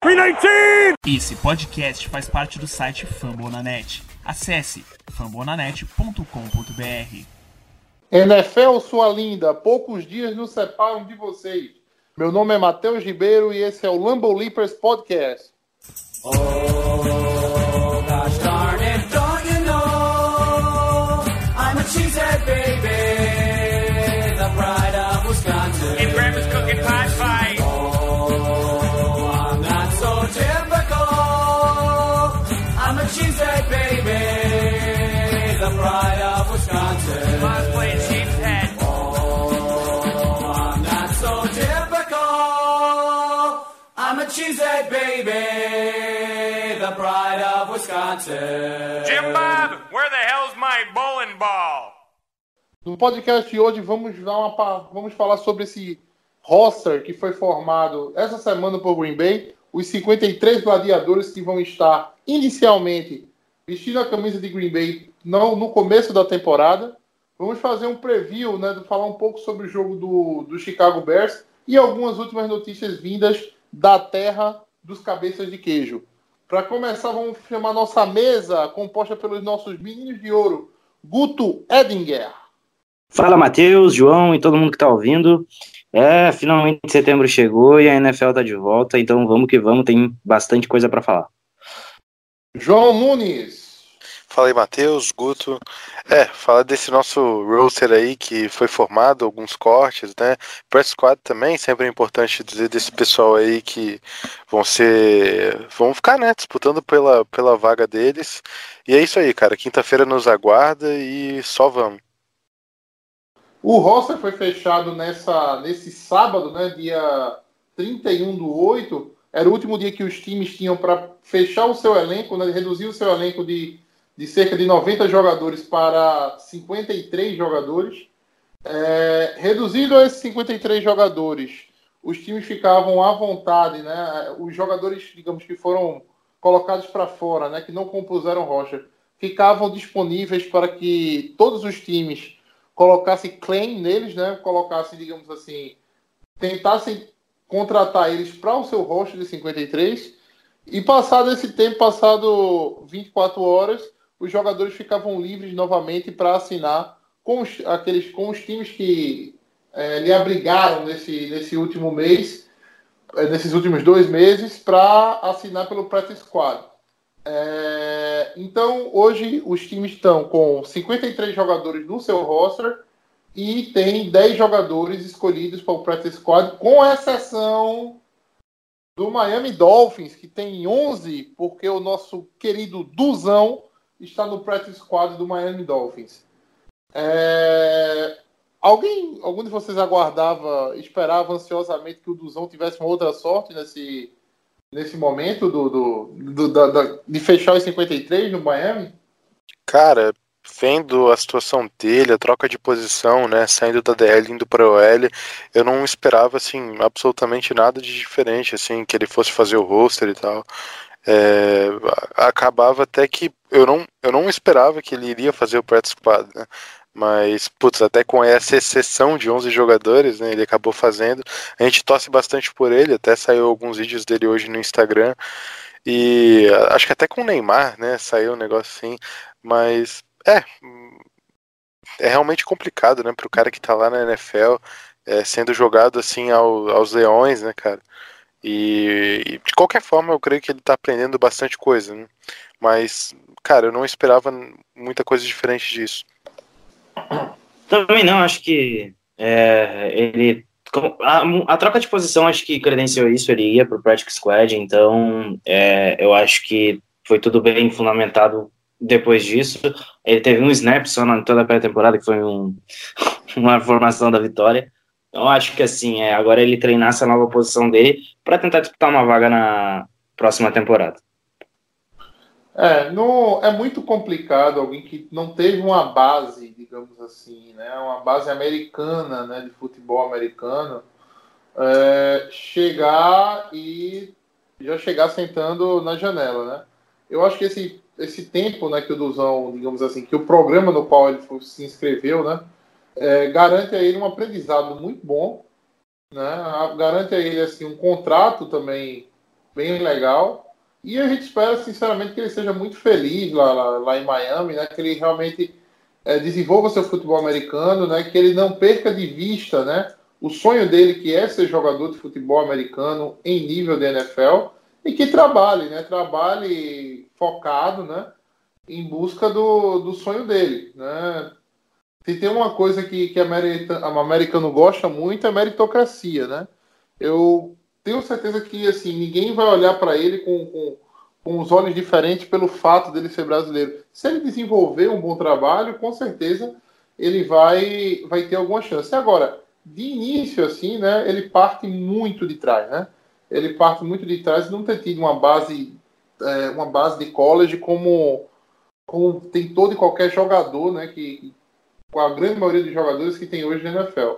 319! Esse podcast faz parte do site Fambonanet. Acesse fambonanet.com.br. NFL, sua linda, poucos dias nos separam de vocês. Meu nome é Matheus Ribeiro e esse é o Lambo Leapers Podcast. Oh, baby, the pride of Wisconsin. Jim Bob, where the hell's my bowling ball? No podcast de hoje vamos dar uma pa- vamos falar sobre esse roster que foi formado essa semana por Green Bay, os 53 gladiadores que vão estar inicialmente vestindo a camisa de Green Bay não, no começo da temporada. Vamos fazer um preview, né, de falar um pouco sobre o jogo do, do Chicago Bears e algumas últimas notícias vindas da terra dos cabeças de queijo. Para começar, vamos chamar nossa mesa composta pelos nossos meninos de ouro, Guto Edinger. Fala, Matheus, João e todo mundo que tá ouvindo. É, finalmente setembro chegou e a NFL tá de volta, então vamos que vamos, tem bastante coisa para falar. João Nunes. Fala aí, Matheus, Guto. É, fala desse nosso roster aí que foi formado, alguns cortes, né? Press Squad também, sempre é importante dizer desse pessoal aí que vão ser. vão ficar, né? Disputando pela, pela vaga deles. E é isso aí, cara. Quinta-feira nos aguarda e só vamos. O roster foi fechado nessa, nesse sábado, né, dia 31 do 8. Era o último dia que os times tinham para fechar o seu elenco, né, reduzir o seu elenco de, de cerca de 90 jogadores para 53 jogadores. É, reduzido a esses 53 jogadores, os times ficavam à vontade, né? Os jogadores, digamos que foram colocados para fora, né, que não compuseram rocha, ficavam disponíveis para que todos os times colocassem claim neles, né? Colocassem, digamos assim, tentassem contratar eles para o seu roster de 53 e passado esse tempo, passado 24 horas, os jogadores ficavam livres novamente para assinar com os, aqueles, com os times que é, lhe abrigaram nesse, nesse último mês, é, nesses últimos dois meses, para assinar pelo Practice Squad. É, então, hoje os times estão com 53 jogadores no seu roster e tem 10 jogadores escolhidos para o Practice Squad, com exceção do Miami Dolphins, que tem 11, porque o nosso querido Duzão está no Practice Squad do Miami Dolphins. É, alguém, algum de vocês aguardava, esperava ansiosamente que o Duzão tivesse uma outra sorte nesse, nesse momento do, do, do- da- da- de fechar os 53 no Miami? Cara, vendo a situação dele, a troca de posição, né, saindo da DL indo para OL, eu não esperava assim absolutamente nada de diferente, assim, que ele fosse fazer o roster e tal. É, acabava até que eu não, eu não esperava que ele iria fazer o practice squad, né? Mas, putz, até com essa exceção de 11 jogadores, né, ele acabou fazendo. A gente torce bastante por ele, até saiu alguns vídeos dele hoje no Instagram. E acho que até com o Neymar, né, saiu um negócio assim. Mas, é, é realmente complicado, né, pro cara que tá lá na NFL, é, sendo jogado assim ao- aos leões, né, cara. E, e de qualquer forma, eu creio que ele tá aprendendo bastante coisa, né? Mas, cara, eu não esperava muita coisa diferente disso. Também não, acho que é, ele. A, a troca de posição acho que credenciou isso, ele ia pro Practice Squad, então é, eu acho que foi tudo bem fundamentado depois disso. Ele teve um snap só na toda a pré-temporada, que foi um, uma formação da vitória. Então acho que assim, é, agora ele treinar essa nova posição dele para tentar disputar uma vaga na próxima temporada. É, no, é muito complicado alguém que não teve uma base, digamos assim, né, uma base americana, né, de futebol americano, é, chegar e já chegar sentando na janela, né? Eu acho que esse, esse tempo, né, que o Duzão, digamos assim, que o programa no qual ele se inscreveu, né, é, garante a ele um aprendizado muito bom, né? Garante a ele assim um contrato também bem legal. E a gente espera, sinceramente, que ele seja muito feliz lá, lá, lá em Miami, né? Que ele realmente é, desenvolva seu futebol americano, né? Que ele não perca de vista, né? O sonho dele que é ser jogador de futebol americano em nível de NFL e que trabalhe, né? Trabalhe focado, né? Em busca do, do sonho dele, né? Se tem uma coisa que, que o americano gosta muito é meritocracia, né? Eu tenho certeza que assim ninguém vai olhar para ele com, com, com os olhos diferentes pelo fato dele ser brasileiro. Se ele desenvolver um bom trabalho, com certeza ele vai, vai ter alguma chance. Agora, de início, assim, né, ele parte muito de trás, né? Ele parte muito de trás e não ter tido uma base, é, uma base de college como, como tem todo e qualquer jogador, né? Que, com a grande maioria dos jogadores que tem hoje na NFL.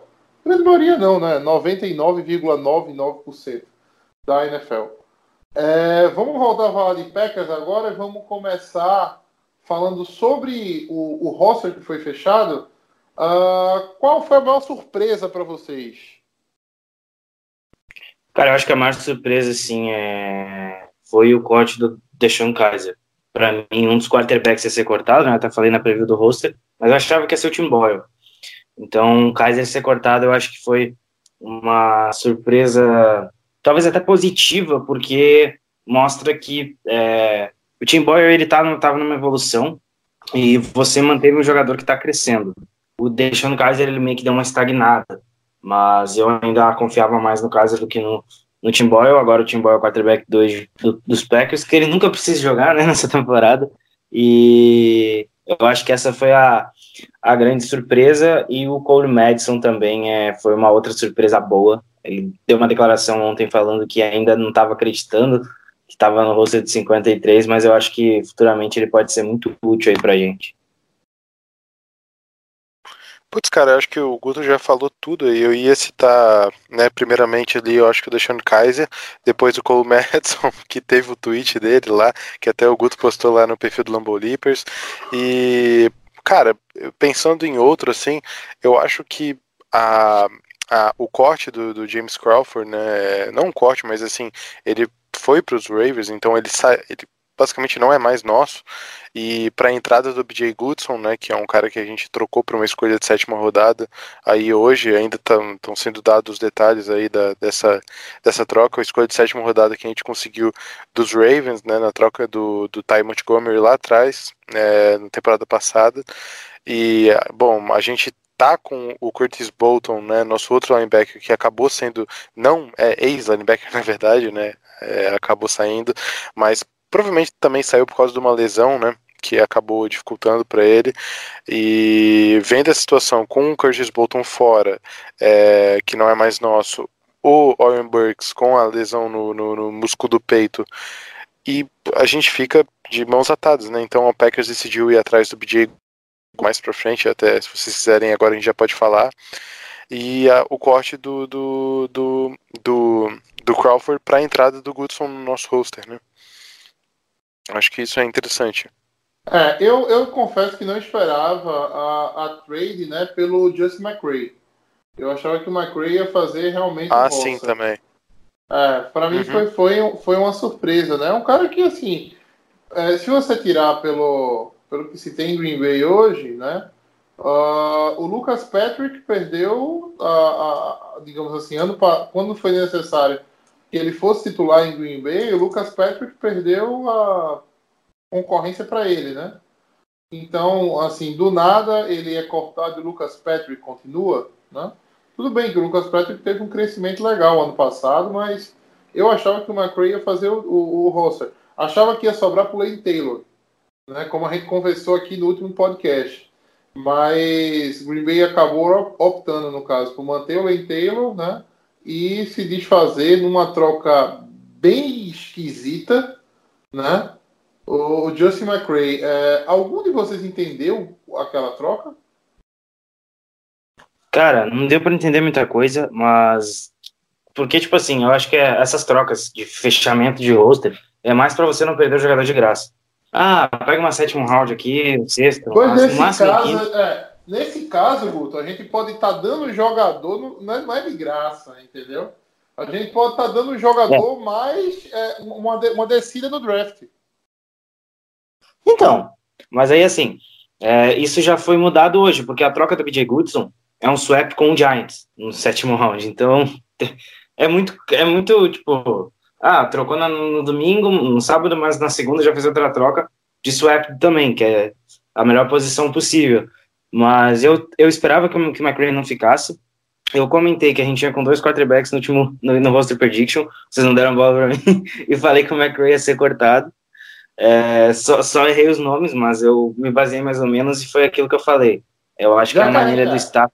Grande maioria não, né? 99,99% da NFL. É, vamos voltar a falar de Packers agora e vamos começar falando sobre o, o roster que foi fechado. Uh, qual foi a maior surpresa para vocês? Cara, eu acho que a maior surpresa, assim, é... foi o corte do Deshaun Kaiser. Para mim, um dos quarterbacks ia ser cortado, né? Eu até falei na preview do roster, mas eu achava que ia ser o Tim Boyle. Então, o Kaiser ser cortado, eu acho que foi uma surpresa, talvez até positiva, porque mostra que é, o Tim Boyer ele tá, tava numa evolução e você manteve um jogador que está crescendo. O Deshaun Kaiser ele meio que deu uma estagnada, mas eu ainda confiava mais no Kaiser do que no, no Tim Boyle. Agora o Tim Boyle é o quarterback do, dos Packers, que ele nunca precisa jogar né, nessa temporada. E eu acho que essa foi a, a grande surpresa e o Cole Madison também é, foi uma outra surpresa boa. Ele deu uma declaração ontem falando que ainda não estava acreditando que estava no roster de 53, mas eu acho que futuramente ele pode ser muito útil aí pra gente. Putz, cara, eu acho que o Guto já falou tudo eu ia citar, né, primeiramente ali, eu acho que o Deshaun Kaiser, depois o Cole Madison, que teve o tweet dele lá, que até o Guto postou lá no perfil do Lambo Leapers, e, cara, pensando em outro, assim, eu acho que a, a, o corte do, do James Crawford, né, não um corte, mas assim, ele foi para os Ravens, então ele, ele basicamente não é mais nosso. E para a entrada do BJ Goodson, né, que é um cara que a gente trocou para uma escolha de sétima rodada, aí hoje ainda estão sendo dados os detalhes aí da, dessa, dessa troca, a escolha de sétima rodada que a gente conseguiu dos Ravens, né, na troca do, do Ty Montgomery lá atrás, é, na temporada passada. E, bom, a gente tá com o Curtis Bolton, né, nosso outro linebacker, que acabou sendo, não é ex-linebacker na verdade, né, é, acabou saindo, mas provavelmente também saiu por causa de uma lesão, né? Que acabou dificultando para ele. E vendo a situação com o Curtis Bolton fora, é, que não é mais nosso, o Oren Burks com a lesão no, no, no, músculo do peito, e a gente fica de mãos atadas, né? Então o Packers decidiu ir atrás do BJ mais para frente, até se vocês quiserem, agora a gente já pode falar. E a, o corte do, do, do, do, do Crawford para a entrada do Goodson no nosso roster, né? Acho que isso é interessante. É, eu, eu confesso que não esperava a, a trade né, pelo Justin McRae. Eu achava que o McRae ia fazer realmente. Ah, sim, também. É, para mim uhum. foi, foi, foi uma surpresa, né? Um cara que, assim, é, se você tirar pelo, pelo que se tem em Green Bay hoje, né? Uh, o Lucas Patrick perdeu, a, a, digamos assim, ano quando foi necessário que ele fosse titular em Green Bay, o Lucas Patrick perdeu a concorrência para ele, né? Então, assim, do nada ele é cortado e o Lucas Patrick continua, né? Tudo bem que o Lucas Patrick teve um crescimento legal ano passado, mas eu achava que o McRae ia fazer o, o, o roster. Achava que ia sobrar para o Lane Taylor, né? Como a gente conversou aqui no último podcast. Mas Green Bay acabou optando, no caso, por manter o Lane Taylor, né? E se desfazer numa troca bem esquisita, né? O Justin McRae, é, algum de vocês entendeu aquela troca? Cara, não deu para entender muita coisa, mas porque tipo assim, eu acho que é essas trocas de fechamento de roster é mais para você não perder o jogador de graça. Ah, pega uma sétimo round aqui, um sexto, pois nesse caso, é, Nesse caso, Guto, a gente pode estar tá dando jogador, não é, não é de graça, entendeu? A gente pode estar dando um jogador mais é, uma, uma descida no draft. Então, mas aí assim, é, isso já foi mudado hoje, porque a troca do BJ Goodson é um swap com o Giants no sétimo round. Então, é muito, é muito tipo, ah, trocou na- no domingo, no sábado, mas na segunda já fez outra troca de swap também, que é a melhor posição possível. Mas eu, eu esperava que, o- que o McRae não ficasse. Eu comentei que a gente tinha com dois quarterbacks no último no, no roster prediction, vocês não deram bola pra mim, e falei que o McRae ia ser cortado. É, só, só errei os nomes, mas eu me baseei mais ou menos e foi aquilo que eu falei. Eu acho que a maneira do staff.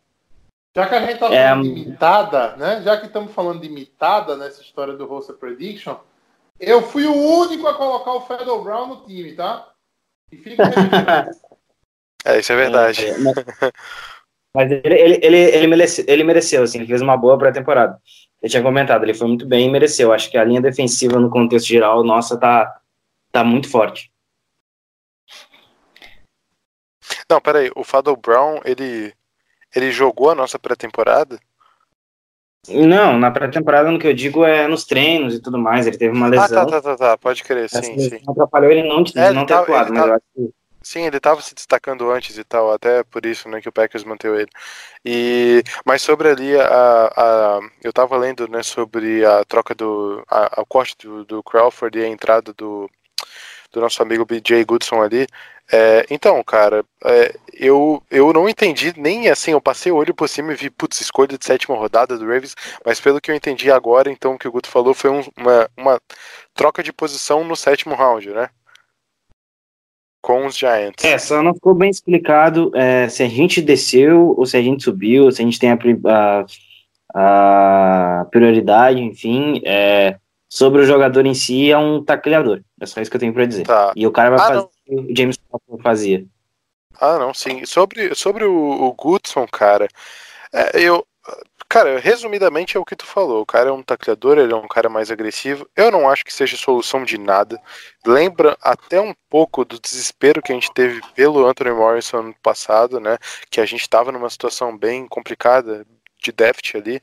Já que a gente está É, falando de mitada, né? Já que estamos falando de mitada nessa história do roster prediction, eu fui o único a colocar o Federal Brown no time, tá? E fica. É, isso é verdade. É, mas mas ele, ele, ele, ele, mereceu, ele mereceu, assim, ele fez uma boa pré-temporada. Eu tinha comentado, ele foi muito bem e mereceu. Acho que a linha defensiva, no contexto geral, nossa, tá, tá muito forte. Não, peraí, o Fado Brown, ele, ele jogou a nossa pré-temporada? Não, na pré-temporada, no que eu digo, é nos treinos e tudo mais. Ele teve uma Ah, lesão. tá, tá, tá, tá, pode crer, sim, sim. atrapalhou ele não, É, ele não ter tava- atuado, mas tava- eu acho que Sim, ele estava se destacando antes e tal, até por isso, né, que o Packers manteve ele. E mas sobre ali a, a eu tava lendo, né, sobre a troca do a, a corte do, do Crawford e a entrada do do nosso amigo BJ Goodson ali. É, então, cara, é, eu, eu não entendi nem assim, eu passei o olho por cima e vi, putz, escolha de sétima rodada do Ravens, mas pelo que eu entendi agora, então, o que o Guto falou foi um- uma, uma troca de posição no sétimo round, né? Com os Giants. É, só não ficou bem explicado é, se a gente desceu ou se a gente subiu, se a gente tem a, a- a prioridade, enfim. é, sobre o jogador em si, é um tacleador. É só isso que eu tenho pra dizer. Tá. E o cara vai Ah, fazer o que o James Crawford fazia. Ah, não, sim. Sobre, sobre o, o Goodson, cara, é, eu. Cara, resumidamente é o que tu falou. O cara é um tacleador, ele é um cara mais agressivo. Eu não acho que seja solução de nada. Lembra até um pouco do desespero que a gente teve pelo Anthony Morrison no passado, né? Que a gente tava numa situação bem complicada de déficit ali.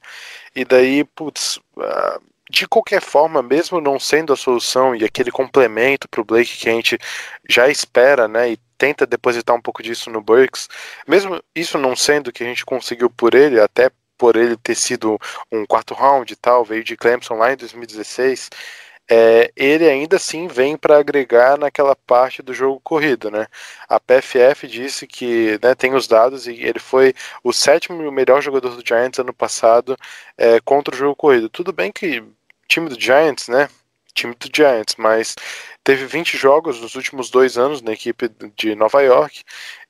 E daí, putz. ah, de qualquer forma, mesmo não sendo a solução e aquele complemento pro Blake que a gente já espera, né, e tenta depositar um pouco disso no Burks, mesmo isso não sendo o que a gente conseguiu por ele, até por ele ter sido um quarto round e tal, veio de Clemson lá em 2016, é, ele ainda assim vem para agregar naquela parte do jogo corrido, né? A PFF disse que né, tem os dados e ele foi o sétimo melhor jogador do Giants ano passado é, contra o jogo corrido. Tudo bem que time do Giants, né? Time do Giants, mas teve 20 jogos nos últimos dois anos na equipe de Nova York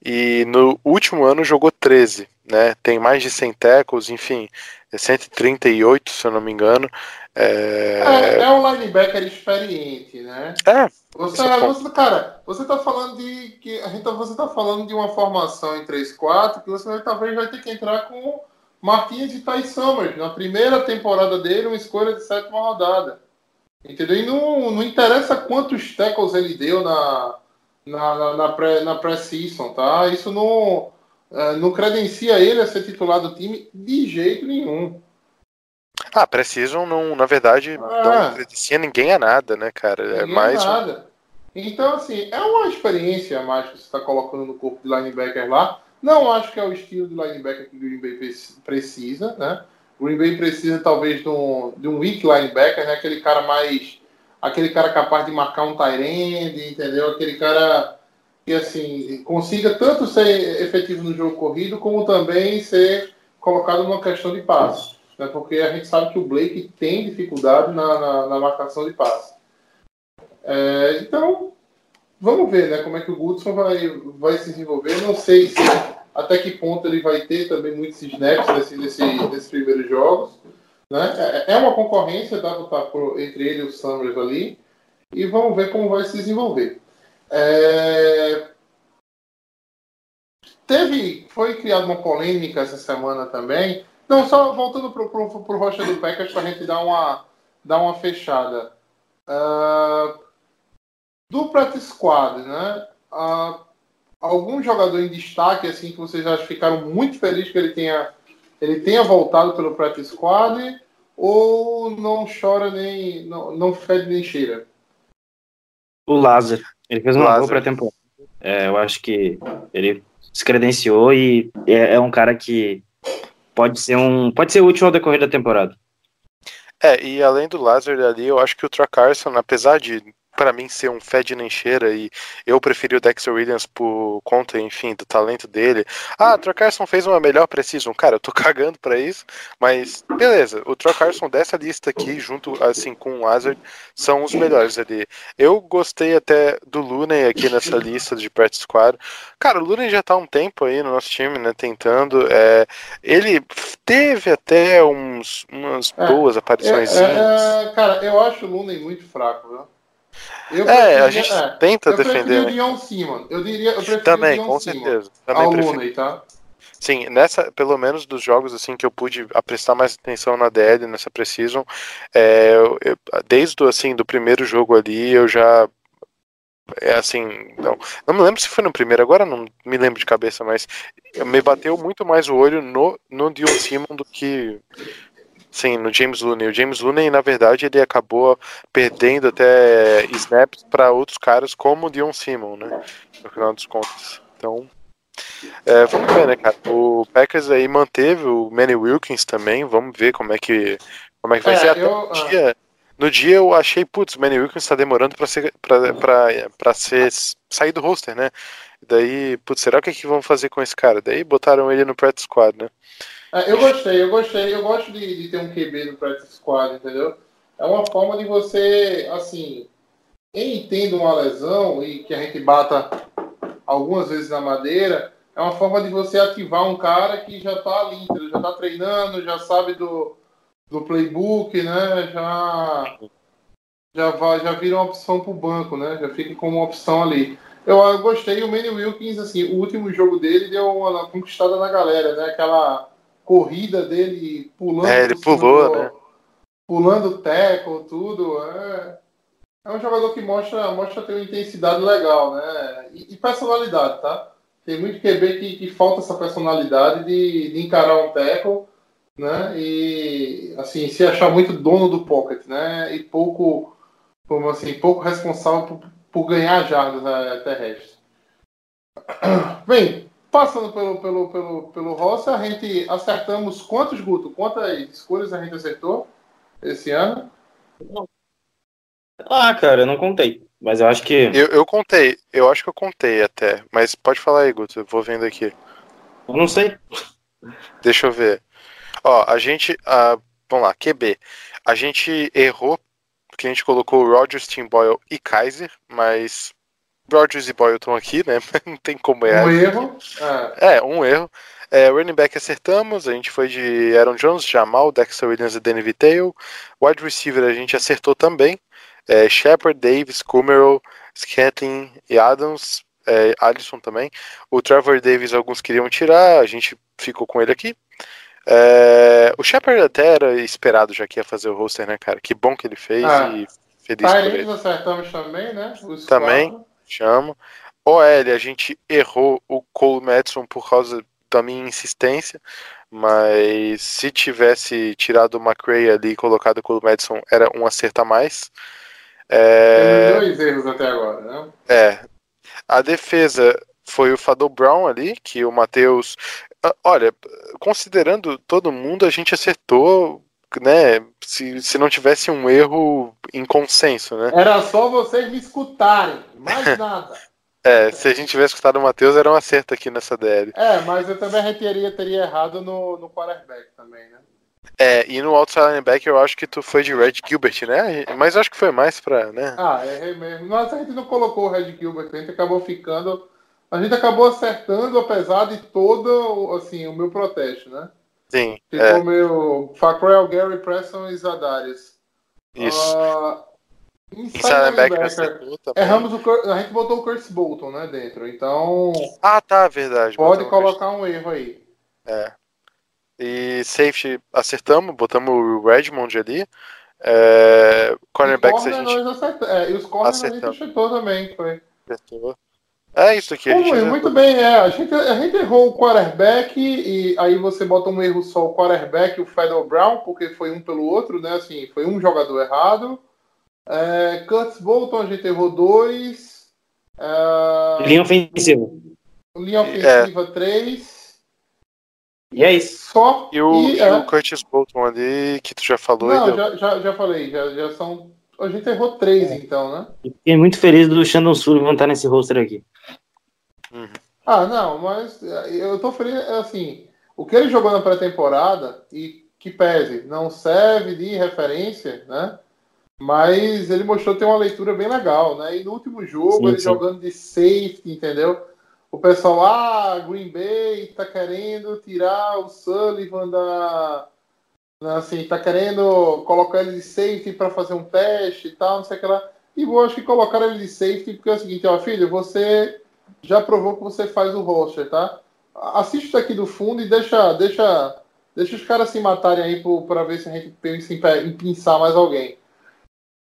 e no último ano jogou 13, né? Tem mais de 100 tackles, enfim, é 138 se eu não me engano. É, É, é um linebacker experiente, né? é, Você, é você, cara, você tá falando de que a gente tá- você tá falando de uma formação em 3-4 que você talvez vai ter que entrar com Martins e Ty Summers na primeira temporada dele, uma escolha de sétima rodada. Entendeu? E não, não interessa quantos tackles ele deu na, na, na, na pré- na pré-season, tá? Isso não, eh, não credencia ele a ser titular do time de jeito nenhum. Ah, Precision não, na verdade, Ah. não credencia ninguém a nada, né, cara? É mais nada. Então, assim, é uma experiência a mais que você está colocando no corpo de linebacker lá. Não acho que é o estilo de linebacker que o Green Bay pre- precisa, né? O Green Bay precisa, talvez, de um, de um weak linebacker, né? Aquele cara mais... Aquele cara capaz de marcar um end, entendeu? Aquele cara que, assim, consiga tanto ser efetivo no jogo corrido, como também ser colocado numa questão de passe. Né? Porque a gente sabe que o Blake tem dificuldade na, na, na marcação de passe. É, então, vamos ver né, como é que o Goodson vai, vai se desenvolver. Não sei se, até que ponto ele vai ter também muitos snaps nesse, nesse, primeiros jogos. Né? É, é uma concorrência, dá para por, entre ele e o Summers ali. E vamos ver como vai se desenvolver. É, Teve, foi criada uma polêmica essa semana também. Não, só voltando para o rocha do Packers para a gente dar uma, dar uma fechada. Ah, do practice squad, né? Ah, algum jogador em destaque assim que vocês já ficaram muito felizes que ele tenha ele tenha voltado pelo practice squad ou não chora nem. não, não fede nem cheira? O Lázaro. Ele fez uma boa Lázaro. pré-temporada. É, eu acho que ele se credenciou e é, é um cara que pode ser um. Pode ser útil ao decorrer da temporada. É, e além do Lazard ali, eu acho que o Troy Carson, apesar de para mim ser um fed nem cheira e eu preferi o Dexter Williams por conta, enfim, do talento dele. Ah, o Troy Carson fez uma melhor precision. Cara, eu tô cagando pra isso, mas beleza. O Troy Carson dessa lista aqui, junto assim com o Lazard, são os melhores ali. Eu gostei até do Looney aqui nessa lista de practice squad. Cara, o Looney já tá há um tempo aí no nosso time, né, tentando. É, ele teve até uns, umas É, boas aparições. é, é, cara, eu acho o Looney muito fraco, viu? Eu É, a gente é, tenta eu defender, preferia o né? Dion Simon. Eu diria, eu Também, com Simon certeza. Também ao prefiro. Looney, tá? Sim, nessa, pelo menos dos jogos assim que eu pude prestar mais atenção na DL, nessa Precision, é, eu- eu- desde o, assim, do primeiro jogo ali, eu já é assim, não, não me lembro se foi no primeiro, agora não me lembro de cabeça, mas me bateu muito mais o olho no, no Dion Simon do que sim, no James Looney. O James Looney, na verdade, ele acabou perdendo até snaps para outros caras como o Dion Simon, né? No final dos contas. Então, é, vamos ver, né, cara? O Packers aí manteve o Manny Wilkins também. Vamos ver como é que, como é que vai É, ser. Até eu- no, dia, no dia eu achei, putz, o Manny Wilkins tá demorando pra ser, pra, pra, pra ser sair do roster, né? Daí, putz, será que, que vão fazer com esse cara? Daí botaram ele no practice squad, né? É, eu gostei, eu gostei. Eu gosto de, de ter um QB no practice squad, entendeu? É uma forma de você, assim, em tendo uma lesão e que a gente bata algumas vezes na madeira, é uma forma de você ativar um cara que já tá ali, já tá treinando, já sabe do, do playbook, né? Já, já, vai, já vira uma opção pro banco, né? Já fica como uma opção ali. Eu, eu gostei, o Manny Wilkins, assim, o último jogo dele deu uma conquistada na galera, né? Aquela corrida dele pulando. É, ele pulou, do- né? Pulando o tackle, tudo. É, é um jogador que mostra, mostra ter uma intensidade legal, né? E, e personalidade, tá? Tem muito QB que, que falta essa personalidade de, de encarar um tackle, né? E assim, se achar muito dono do pocket, né? E pouco, como assim, pouco responsável por, por ganhar jardas né, terrestres. Bem, passando pelo, pelo, pelo, pelo Rossi, a gente acertamos quantos, Guto? Quantas escolhas a gente acertou esse ano? Ah, cara, eu não contei. Mas eu acho que. Eu, eu contei, eu acho que eu contei até. Mas pode falar aí, Guto, eu vou vendo aqui. Eu não sei. Deixa eu ver. Ó, a gente. ah, vamos lá, QB. A gente errou, porque a gente colocou o Rodgers, Tim Boyle e Kaiser, mas Rodgers e Boyle estão aqui, né? Não tem como errar. Um erro. É. Um erro. É, running back acertamos, a gente foi de Aaron Jones, Jamal, Dexter Williams e Danny Vitale. Wide receiver a gente acertou também. É, Shepard, Davis, Kumerow, Scantling e Adams. É, Alisson também. O Trevor Davis alguns queriam tirar, a gente ficou com ele aqui. É, o Shepard até era esperado já que ia fazer o roster, né, cara? Que bom que ele fez Ah. e feliz por ele. Acertamos também, né? Os Também. quatro. Chamo. OL, a gente errou o Cole Madison por causa da minha insistência, mas se tivesse tirado o McRae ali e colocado o Cole Madison, era um acerto a mais. É, Temos dois erros até agora, né? é. A defesa foi o Fadol Brown ali, que o Matheus. Ah, Olha, considerando todo mundo, a gente acertou, né? Se, se não tivesse um erro em consenso, né? Era só vocês me escutarem, mais nada. É, se a gente tivesse escutado o Matheus, era um acerto aqui nessa DL. É, mas eu também teria, teria errado no, no quarterback também, né? É, e no outside linebacker eu acho que tu foi de Red Gilbert, né? Mas eu acho que foi mais pra, né? Ah, errei mesmo. Mas a gente não colocou o Red Gilbert, a gente acabou ficando. A gente acabou acertando, apesar de todo assim, o meu protesto, né? Sim, Ficou é, meu Fackrell, Gary Preston e Zadarius. isso. Ah, inside linebacker também. Erramos o Cur- a gente botou o Curtis Bolton, né, dentro. Então, Ah, tá, verdade. pode colocar um erro aí. É. E safety acertamos, botamos o Redmond ali. É, cornerbacks a gente acertamos. É, e os corners a gente acertou também, foi. acertou. É isso aqui. A gente Muito, bem, é. A gente, a gente errou o quarterback e aí você bota um erro só o quarterback e o Federal Brown, porque foi um pelo outro, né? Assim, foi um jogador errado. É, Curtis Bolton, a gente errou dois. É, Linha ofensiva. linha ofensiva, três. E é isso. Só. E o, e é, o Curtis Bolton ali, que tu já falou. e não, já, já, já falei, já, já são. A gente errou três, então, né? E Fiquei muito feliz do Shandon Sullivan estar nesse roster aqui. Ah, não, mas eh, eu tô feliz, é assim, o que ele jogou na pré-temporada, e que pese, não serve de referência, né? Mas ele mostrou ter uma leitura bem legal, né? E no último jogo, Sim, ele sim. jogando de safety, entendeu? O pessoal, ah, Green Bay tá querendo tirar o Sullivan da. Assim, tá querendo colocar ele de safety para fazer um teste e tal, não sei o que lá. E eu acho que colocaram ele de safety porque é o seguinte, ó, filho, você já provou que você faz o roster, tá? Assiste isso aqui do fundo e deixa, deixa, deixa os caras se matarem aí para ver se a gente pensa em, em pinçar mais alguém.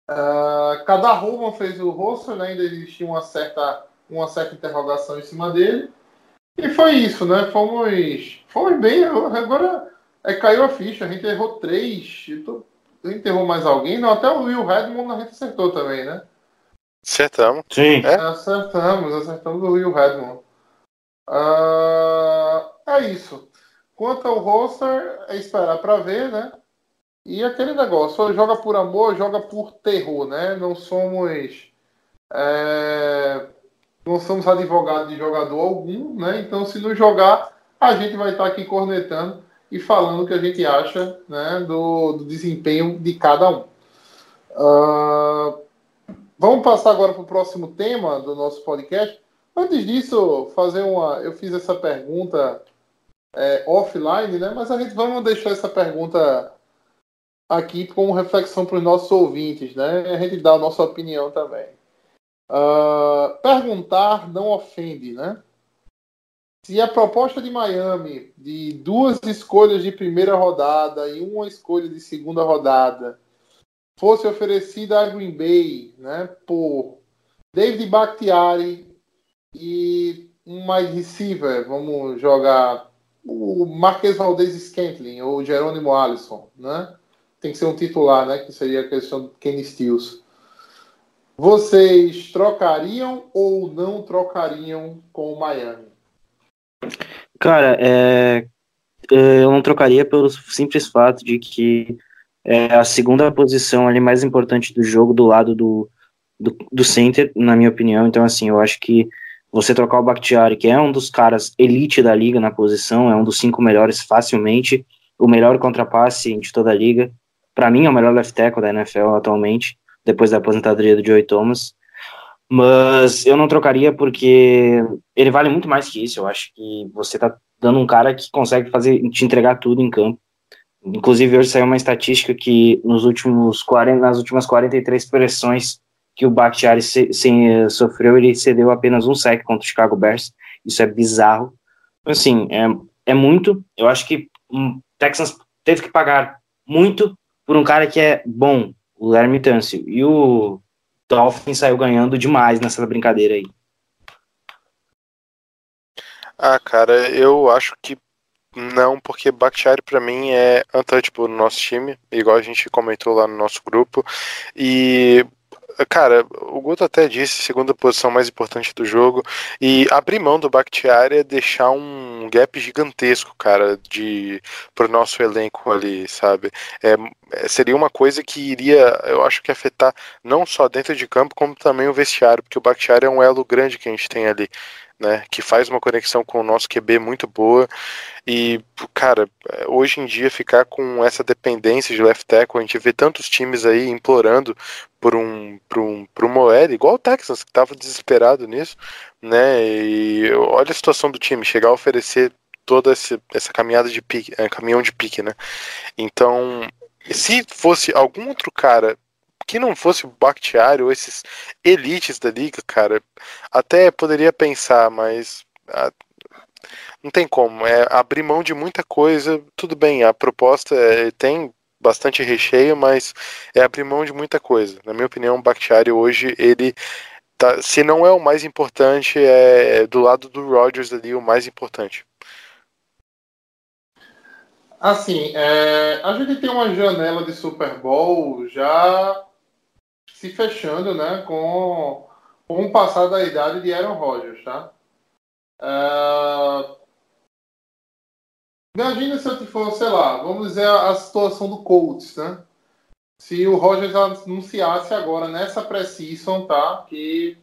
Ah, cada Roman fez o roster, né? ainda existia uma certa, uma certa interrogação em cima dele. E foi isso, né? Fomos, fomos bem. Agora é, caiu a ficha, a gente errou três. eu tô- A gente errou mais alguém? Não, até o Will Redmond a gente acertou também, né? Acertamos. Sim. É? Acertamos, acertamos o Will Redmond. Ah, é isso. Quanto ao roster, é esperar para ver, né? E aquele negócio, joga por amor, joga por terror, né? Não somos. é, não somos advogados de jogador algum, né? Então, se não jogar, a gente vai estar aqui cornetando e falando o que a gente acha né, do, do desempenho de cada um. Ah, Vamos passar agora para o próximo tema do nosso podcast. Antes disso, fazer uma. Eu fiz essa pergunta é, offline, né? Mas a gente vamos deixar essa pergunta aqui como reflexão para os nossos ouvintes, né? A gente dá a nossa opinião também. Ah, perguntar não ofende, né? Se a proposta de Miami de duas escolhas de primeira rodada e uma escolha de segunda rodada fosse oferecida a Green Bay, né, por David Bakhtiari e um mais receiver, vamos jogar o Marquês Valdez Scantling ou Jerônimo Alisson, né? Tem que ser um titular, né, que seria a questão do Kenny Stills. Vocês trocariam ou não trocariam com o Miami? Cara, é, é, eu não trocaria pelo simples fato de que é a segunda posição ali mais importante do jogo do lado do, do, do center, na minha opinião. Então, assim, eu acho que você trocar o Bakhtiari, que é um dos caras elite da liga na posição, é um dos cinco melhores facilmente, o melhor contrapasse de toda a liga. Para mim, é o melhor left tackle da NFL atualmente, depois da aposentadoria do Joey Thomas. Mas eu não trocaria porque ele vale muito mais que isso. Eu acho que você tá dando um cara que consegue fazer te entregar tudo em campo. Inclusive, hoje saiu uma estatística que nos últimos 40, nas últimas 43 pressões que o Bakhtiari se, se, sofreu, ele cedeu apenas um sec contra o Chicago Bears. Isso é bizarro. Assim, é, é muito. Eu acho que o um, Texans teve que pagar muito por um cara que é bom, o Larry Tunsil. E o Dolphins saiu ganhando demais nessa brincadeira aí. Ah, cara, eu acho que não, porque Bakhtiari para mim é untouchable no nosso time, igual a gente comentou lá no nosso grupo. E cara, o Guto até disse, segunda posição mais importante do jogo, e abrir mão do Bakhtiari é deixar um gap gigantesco, cara, de pro nosso elenco ali, sabe? É, seria uma coisa que iria, eu acho que afetar não só dentro de campo, como também o vestiário, porque o Bakhtiari é um elo grande que a gente tem ali. Né, que faz uma conexão com o nosso QB muito boa. E, cara, hoje em dia ficar com essa dependência de left tackle, a gente vê tantos times aí implorando por um, por um, por uma OL, igual o Texas, que estava desesperado nisso, né? E olha a situação do time, chegar a oferecer toda essa, essa caminhada de pique, é, caminhão de pique, né? Então, se fosse algum outro cara que não fosse o Bakhtiari ou esses elites da liga, cara, até poderia pensar, mas ah, não tem como. É abrir mão de muita coisa. Tudo bem, a proposta é, tem bastante recheio, mas é abrir mão de muita coisa. Na minha opinião, o Bakhtiari hoje ele tá, se não é o mais importante, é do lado do Rodgers ali o mais importante. Assim, é, a gente tem uma janela de Super Bowl já se fechando, né, com, com o passar da idade de Aaron Rodgers, tá? É, imagina se eu te for, sei lá, vamos dizer a, a situação do Colts, né? Se o Rodgers anunciasse agora nessa pré-season, tá? Que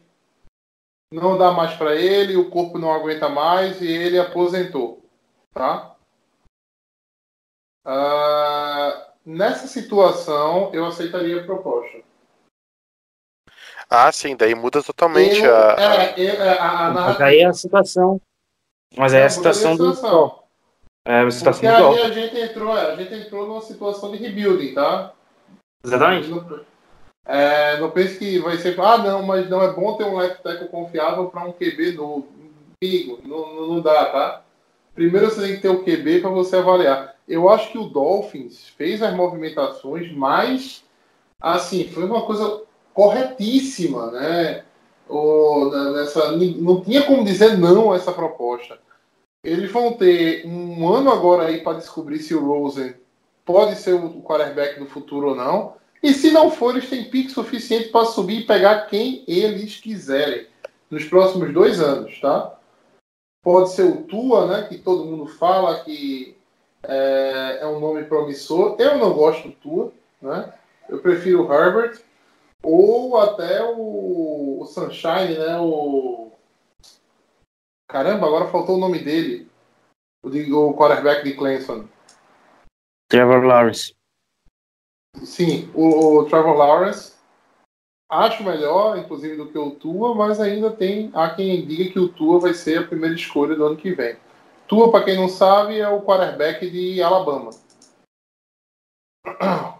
não dá mais para ele, o corpo não aguenta mais e ele aposentou, tá? Uh, nessa situação, eu aceitaria a proposta. Ah, sim, daí muda totalmente Eu- a. é, eu- é, a, a Mas narrativa. aí é a situação. Mas é a situação do. É a Porque situação do aí golpe. a gente entrou, é, a gente entrou numa situação de rebuilding, tá? Exatamente. Não, é, não pense que vai ser. Ah, não, mas não é bom ter um left tackle confiável para um QB novo. Não, não, não dá, tá? Primeiro você tem que ter o QB para você avaliar. Eu acho que o Dolphins fez as movimentações, mas assim, foi uma coisa corretíssima, né? O, na- nessa, não tinha como dizer não a essa proposta. Eles vão ter um ano agora aí para descobrir se o Rosen pode ser o quarterback do futuro ou não. E se não for, eles têm pique suficiente para subir e pegar quem eles quiserem nos próximos dois anos, tá? Pode ser o Tua, né? Que todo mundo fala que é, é um nome promissor. Eu não gosto do Tua, né? Eu prefiro o Herbert ou até o, o Sunshine, né? O caramba, agora faltou o nome dele, o, de- o quarterback de Clemson. Trevor Lawrence. Sim, o, o Trevor Lawrence acho melhor, inclusive, do que o Tua, mas ainda tem há quem diga que o Tua vai ser a primeira escolha do ano que vem. Tua, para quem não sabe, é o quarterback de Alabama.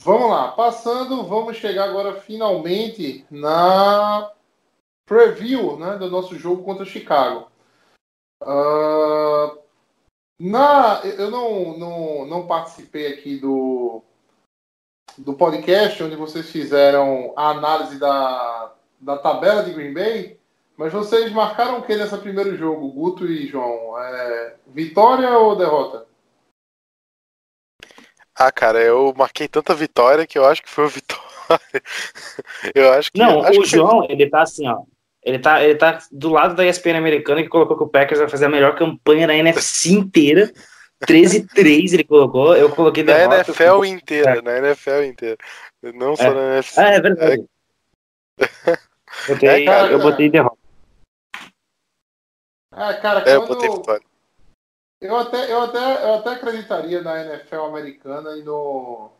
Vamos lá, passando, vamos chegar agora finalmente na preview né, do nosso jogo contra Chicago. Ah, na, eu não, não, não participei aqui do, do podcast onde vocês fizeram a análise da, da tabela de Green Bay, mas vocês marcaram o que nesse primeiro jogo, Guto e João? É, vitória ou derrota? Ah, cara, eu marquei tanta vitória que eu acho que foi uma vitória. eu acho que. Não, acho o que- João, ele tá assim, ó. Ele tá, ele tá do lado da ESPN americana que colocou que o Packers vai fazer a melhor campanha da NFC inteira. 13-3 ele colocou. Eu coloquei Na derrota. NFL inteira, na NFL inteira. Não só É. na NFC. Ah, é verdade. Botei, É, cara, eu botei derrota. É, cara, É, eu quando- botei vitória. Eu até, eu até, eu até acreditaria na NFL americana e no,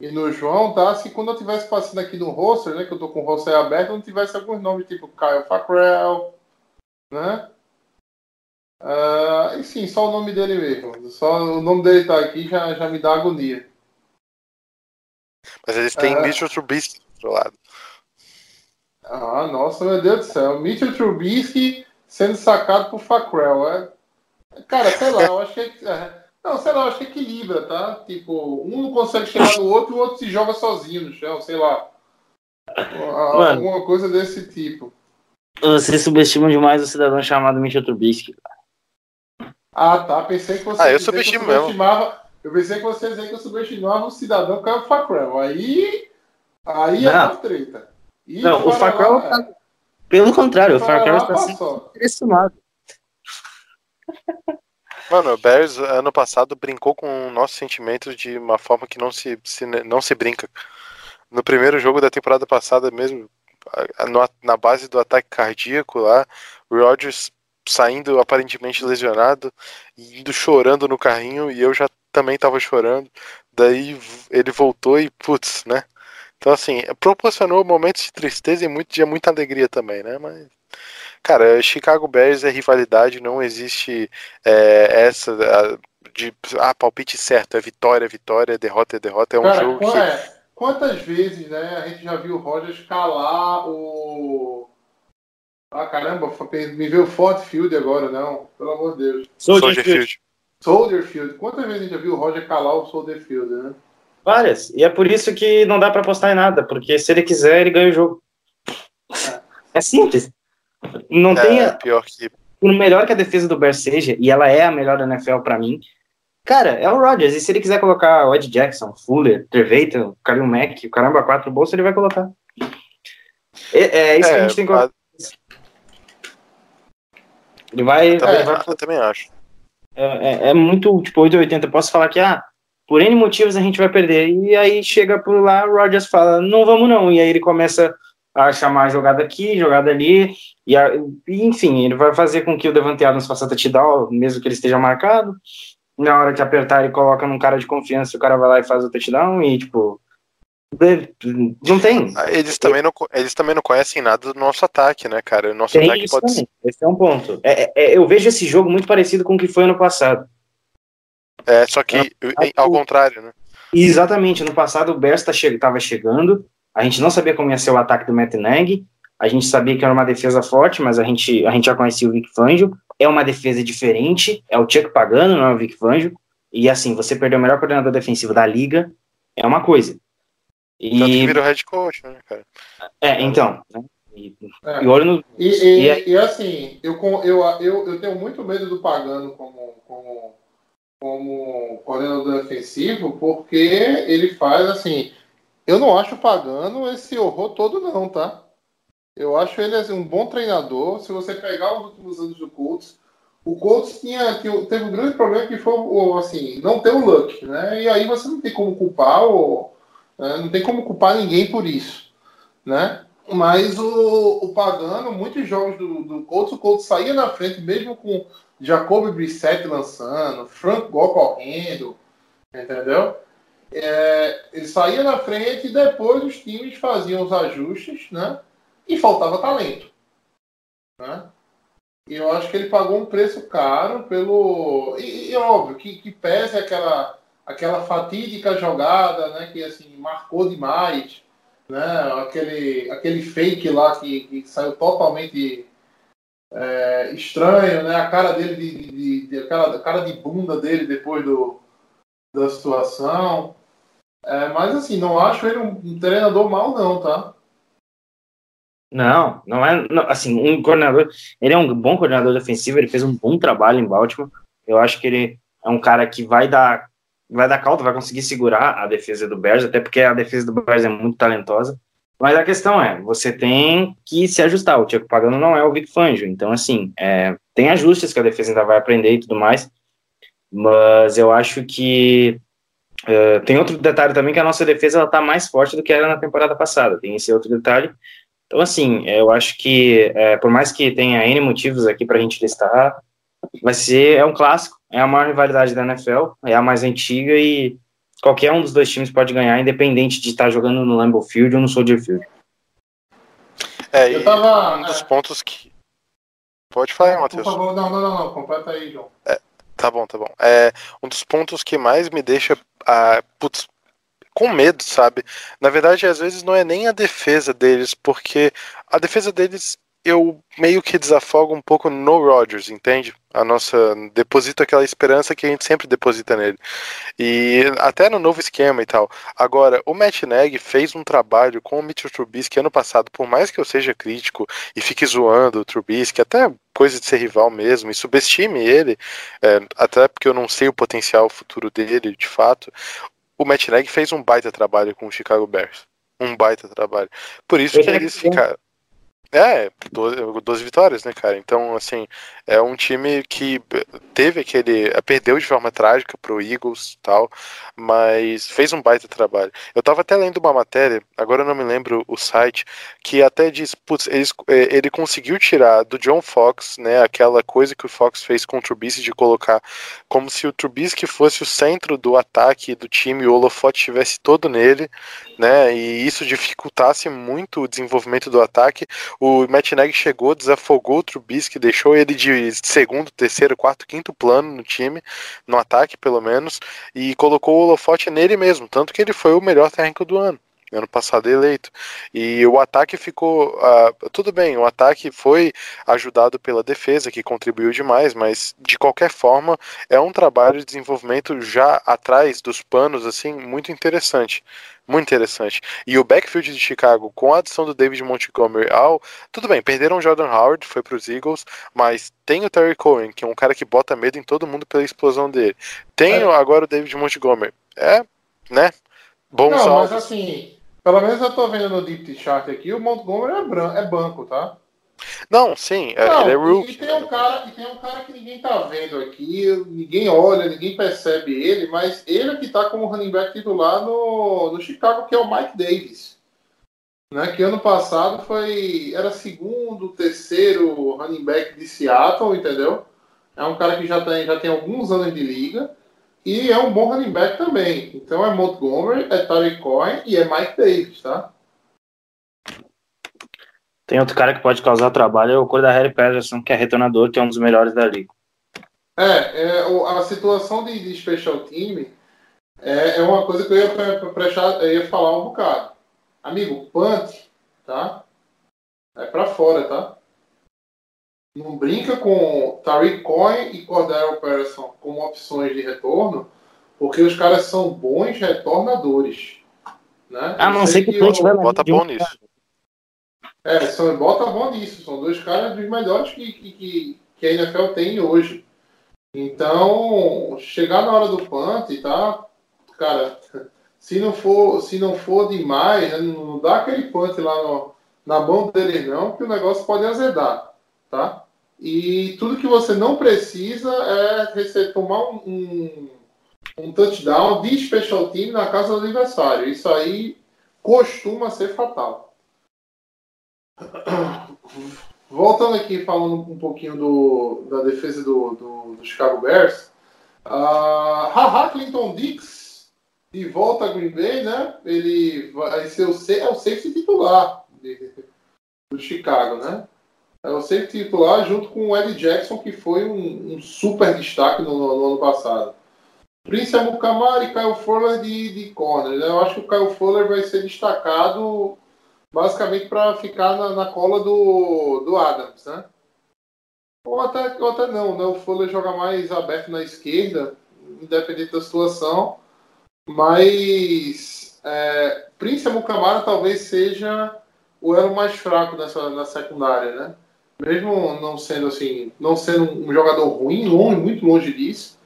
e no João, tá? Se quando eu tivesse passando aqui no roster, né? Que eu tô com o roster aberto, não tivesse alguns nomes tipo Kyle Fackrell, né? Ah, e sim, só o nome dele mesmo. Só o nome dele tá aqui já, já me dá agonia. Mas eles têm É. Mitchell Trubisky do outro lado. Ah, nossa, meu Deus do céu. Mitchell Trubisky sendo sacado por Fackrell. É... Cara, sei lá, eu acho que. é- Não, sei lá, eu acho que equilibra, tá? Tipo, um não consegue chegar no outro e o outro se joga sozinho no chão, sei lá. Mano. Alguma coisa desse tipo. Vocês subestimam demais o cidadão chamado Mitchell Trubisky. Ah, tá. Pensei que você. Ah, eu subestimo mesmo. subestimava- Eu pensei que você ia dizer que eu subestimava o cidadão que é o Fackrell. Aí. Aí é Não. uma treta. E Não, o lá, tá- Pelo contrário, o lá, está sendo passou. Mano, o Bears ano passado brincou com nossos sentimentos de uma forma que não se, se- não se brinca. No primeiro jogo da temporada passada mesmo, na base do ataque cardíaco lá, o Rodgers saindo aparentemente lesionado indo chorando no carrinho e eu já também tava chorando. Daí ele voltou e putz, né? Então assim, proporcionou momentos de tristeza e muito de muita alegria também, né? Mas cara, Chicago Bears é rivalidade, não existe é, essa a, de ah, palpite certo, é vitória, é vitória, é derrota, é derrota, é um Cara, jogo que é, quantas vezes, né, a gente já viu o Rogers calar o. Ah, caramba, me veio o Ford Field agora, não. Pelo amor de Deus. Soldier Field. Soldier Field. Quantas vezes a gente já viu o Roger calar o Soldier Field, né? Várias. E é por isso que não dá pra apostar em nada, porque se ele quiser, ele ganha o jogo. É simples. Não É, tem. a- pior que. Por melhor que a defesa do Bears seja, e ela é a melhor da NFL pra mim, cara, é o Rodgers. E se ele quiser colocar o Ed Jackson, Fuller, Trevathan, Kalil Mack, o caramba, quatro no bolso, ele vai colocar. É, é isso que a gente tem que a- Ele vai. também, ele vai eu também acho. é, é- é muito tipo 880. Eu posso falar que, ah, por N motivos a gente vai perder. E aí chega por lá, o Rodgers fala, não vamos não. E aí ele começa a chamar jogada aqui, jogada ali. E, a- enfim, ele vai fazer com que o Devante Adams faça touchdown, mesmo que ele esteja marcado. Na hora que apertar, ele coloca num cara de confiança, o cara vai lá e faz o touchdown. E, tipo, não tem. Eles também, não, eles também não conhecem nada do nosso ataque, né, cara? O nosso Tem ataque pode também. Esse é um ponto. É- é- eu vejo esse jogo muito parecido com o que foi ano passado. É, só que em- ao contrário, né? Exatamente, no passado o Bears estava chegando, a gente não sabia como ia ser o ataque do Matt Nagy, a gente sabia que era uma defesa forte, mas a gente, a gente já conhecia o Vic Fangio, é uma defesa diferente, é o Chuck Pagano, não é o Vic Fangio, e assim, você perder o melhor coordenador defensivo da liga é uma coisa. Tanto que E, vira o head coach, né, cara? é, então, né? e, É. e olho no... E, e- E aí- e, assim, eu, com- eu, eu, eu tenho muito medo do Pagano como, como, como coordenador defensivo, porque ele faz assim. Eu não acho o Pagano esse horror todo, não, tá? Eu acho ele assim, um bom treinador. Se você pegar os últimos anos do Colts, o Colts tinha, teve um grande problema que foi assim, não ter o luck, né? E aí você não tem como culpar, ou, né? não tem como culpar ninguém por isso, né? Mas o, o Pagano, muitos jogos do, do Colts, o Colts saía na frente, mesmo com Jacoby Brissett lançando, Frank Gore correndo, entendeu? É, ele saía na frente e depois os times faziam os ajustes, né? E faltava talento, né? E eu acho que ele pagou um preço caro pelo... E, e óbvio, que, que pese aquela, aquela fatídica jogada, né? Que, assim, marcou demais, né? Aquele, aquele fake lá que, que saiu totalmente é, estranho, né? A cara dele, de, de, de- de- a cara de bunda dele depois do, da situação. É, mas assim, não acho ele um, treinador mal não, tá? Não, não é. não, assim, um coordenador. Ele é um bom coordenador defensivo, ele fez um bom trabalho em Baltimore. Eu acho que ele é um cara que vai dar, vai dar caldo, vai conseguir segurar a defesa do Bears, até porque a defesa do Bears é muito talentosa. Mas a questão é, você tem que se ajustar. O Tiago Pagano não é o Vic Fangio, então assim, é, tem ajustes que a defesa ainda vai aprender e tudo mais. Mas eu acho que é, tem outro detalhe também que a nossa defesa ela tá mais forte do que era na temporada passada. Tem esse outro detalhe. Então, assim, eu acho que, é, por mais que tenha N motivos aqui para a gente listar, vai ser, é um clássico, é a maior rivalidade da NFL, é a mais antiga e qualquer um dos dois times pode ganhar, independente de estar jogando no Lambeau Field ou no Soldier Field. É, Eu e tava- um dos é. pontos que. Pode falar, Por Matheus. favor, não, não, não, não, completa aí, João. Tá bom, tá bom. É, um dos pontos que mais me deixa ah, putz, com medo, sabe? Na verdade, às vezes não é nem a defesa deles, porque a defesa deles eu meio que desafogo um pouco no Rodgers, entende? A nossa deposito aquela esperança que a gente sempre deposita nele. E até no novo esquema e tal. Agora, o Matt Nagy fez um trabalho com o Mitchell Trubisky ano passado, por mais que eu seja crítico e fique zoando o Trubisky, até coisa de ser rival mesmo, e subestime ele, é, até porque eu não sei o potencial futuro dele, de fato. O Matt Nagy fez um baita trabalho com o Chicago Bears. Um baita trabalho. Por isso que eles ficaram. É, 12, 12 vitórias, né, cara? Então, assim, é um time que teve aquele. Perdeu de forma trágica pro Eagles e tal, mas fez um baita trabalho. Eu tava até lendo uma matéria, agora eu não me lembro o site, que até diz, putz, eles, eh, ele conseguiu tirar do John Fox, né, aquela coisa que o Fox fez com o Trubisky de colocar como se o Trubisky fosse o centro do ataque do time, o holofote estivesse todo nele, né, e isso dificultasse muito o desenvolvimento do ataque. O Matt Nagy chegou, desafogou o Trubisky, deixou ele de segundo, terceiro, quarto, quinto plano no time, no ataque pelo menos, e colocou o holofote nele mesmo, tanto que ele foi o melhor técnico do ano. Ano passado eleito. E o ataque ficou. Uh, tudo bem, o ataque foi ajudado pela defesa, que contribuiu demais, mas de qualquer forma é um trabalho de desenvolvimento já atrás dos panos, assim, muito interessante. Muito interessante. E o backfield de Chicago, com a adição do David Montgomery ao. Tudo bem, perderam o Jordan Howard, foi para os Eagles, mas tem o Terry Cohen, que é um cara que bota medo em todo mundo pela explosão dele. Tem é. agora o David Montgomery. É, né? Bons Não, alvos. mas assim, pelo menos eu tô vendo no Deep Chart aqui, o Montgomery é, bran é banco, tá? Não, sim, é, Não, ele é rookie. E, tem um cara, e tem um cara que ninguém tá vendo aqui, ninguém olha, ninguém percebe ele, mas ele é que tá como running back titular no, no Chicago, que é o Mike Davis. Né, que ano passado foi era segundo, terceiro running back de Seattle, entendeu? É um cara que já tem, já tem alguns anos de liga. E é um bom running back também. Então é Montgomery, é Tariq Cohen e é Mike Davis, tá? Tem outro cara que pode causar trabalho, é o cor da Harry Patterson, que é retornador, que é um dos melhores da liga. É, é a situação de, de special team é, é uma coisa que eu ia, prestar, eu ia falar um bocado. Amigo, punt, tá? É pra fora, tá? Não brinca com Tariq Cohen e Cordero Patterson como opções de retorno, porque os caras são bons retornadores. Né? A não ser que, que o tiver Bota bom nisso. É, são, bota bom nisso. São dois caras dos melhores que, que, que a NFL tem hoje. Então, chegar na hora do punt, tá? Cara, se não for, se não for demais, né, não dá aquele punt lá no, na mão deles não, que o negócio pode azedar, tá? E tudo que você não precisa é tomar um, um, um touchdown de special team na casa do adversário. Isso aí costuma ser fatal. Voltando aqui, falando um pouquinho do, da defesa do, do, do Chicago Bears. Uh, Haha Clinton Dix, de volta a Green Bay, né? Ele vai ser o, é o safety titular de, do Chicago, né? É o safety titular junto com o Eddie Jackson, que foi um, um super destaque no, no, ano passado. Prince Amukamara e Kyle Fuller de, de corner. Né? Eu acho que o Kyle Fuller vai ser destacado basicamente para ficar na, na, cola do, do Adams, né? Ou até, ou até não, né? O Fuller joga mais aberto na esquerda, independente da situação. Mas é, Prince Amukamara talvez seja o elo mais fraco nessa, na secundária, né? Mesmo não sendo assim, não sendo um jogador ruim, longe, muito longe disso,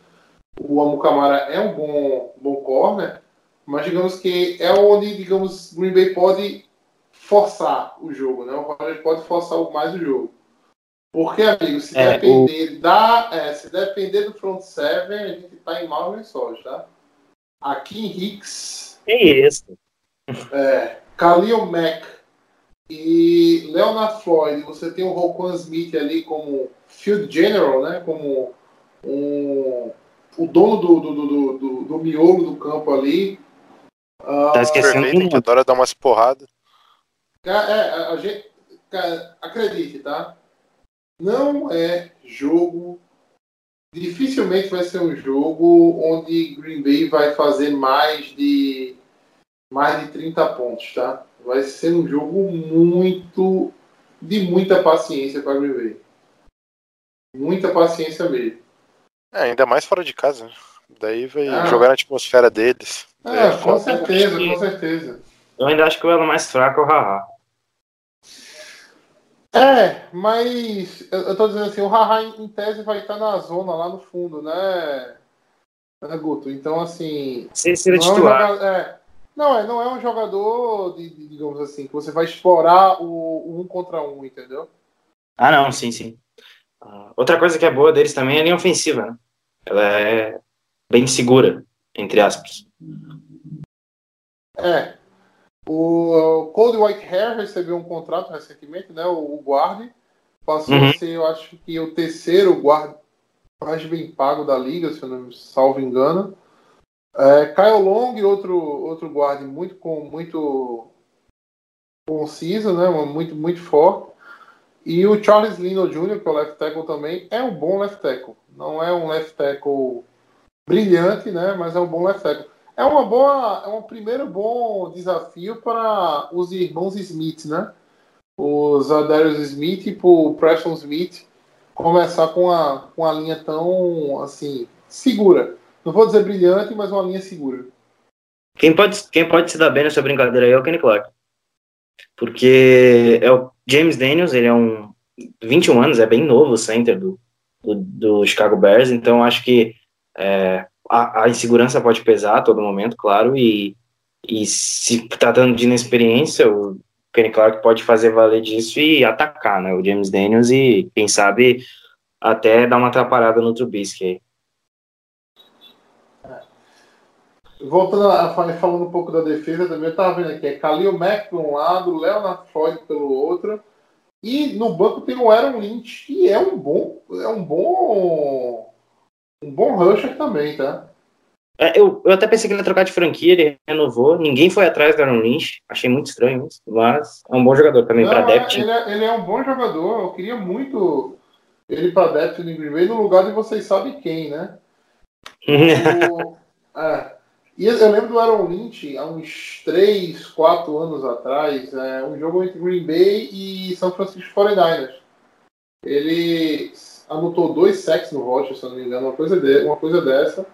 o Amukamara é um bom, bom corner, mas digamos que é onde, digamos, Green Bay pode forçar o jogo, né? O Rodgers pode forçar mais o jogo. Porque, amigo, se é, depender o... da, é, se depender do front seven, a gente tá em mal lençóis, tá? Aqui em Hicks. É isso. É, Khalil Mack e Leonard Floyd, você tem o Roquan Smith ali como field general, né? Como um, o dono do, do, do, do, do miolo do campo ali. Tá esquecendo uh, que adora dar umas porradas. É, a, a gente, cara, acredite, tá? Não é jogo. Dificilmente vai ser um jogo onde Green Bay vai fazer mais de mais de 30 pontos, tá? Vai ser um jogo muito de muita paciência para Bay. Muita paciência mesmo. É, ainda mais fora de casa. Né? Daí vai ah. jogar na atmosfera deles. É, é com certeza, com certeza. Eu ainda acho que o elo mais fraco é o Haha. É, mas eu, eu tô dizendo assim, o Haha em tese vai estar na zona lá no fundo, né, Guto? Então, assim. Se ele titular. É, não, é, não é um jogador, de, de, digamos assim, que você vai explorar o, o, um contra um, entendeu? Ah, não, sim, sim. Uh, outra coisa que é boa deles também é a linha ofensiva, né? Ela é bem segura, entre aspas. É. O Cold White Hair recebeu um contrato recentemente, né? O, o guarde. Passou uhum. a ser, eu acho que o terceiro guarda mais bem pago da liga, se eu não me salvo engano. É, Kyle Long, outro, outro guarda muito, com, muito conciso, né? muito, muito forte. E o Charles Lino Jr., que é o left tackle também, é um bom left tackle. Não é um left tackle brilhante, né? Mas é um bom left tackle. é uma boa, é um primeiro bom desafio para os irmãos Smith, né? Os Adarius Smith e o Preston Smith começar com a, com a linha tão assim segura. Não vou dizer brilhante, mas uma linha segura. Quem pode, quem pode se dar bem nessa brincadeira aí é o Kenny Clark. Porque é o James Daniels, ele é um 21 anos, é bem novo o center do, do, do Chicago Bears, então acho que é, a, a, insegurança pode pesar a todo momento, claro, e, e se tratando de inexperiência, o Kenny Clark pode fazer valer disso e atacar, né, o James Daniels e, quem sabe, até dar uma atrapalhada no Trubisky aí. Voltando a falando um pouco da defesa também, eu estava vendo aqui, é Khalil Mack por um lado, Leonard Floyd pelo outro, e no banco tem o Aaron Lynch, que é um bom, é um bom, um bom rusher também, tá? É, eu, eu até pensei que ele ia trocar de franquia, ele renovou, ninguém foi atrás do Aaron Lynch, achei muito estranho isso, mas é um bom jogador também para depth. Ele é, ele é um bom jogador, eu queria muito ele para depth no Green Bay no lugar de vocês sabem quem, né? o, é, e eu lembro do Aaron Lynch, há uns 3, 4 anos atrás, é, um jogo entre Green Bay e São Francisco 49ers. Ele anotou dois sacks no Rocha, se não me engano, uma coisa, de, uma coisa dessa.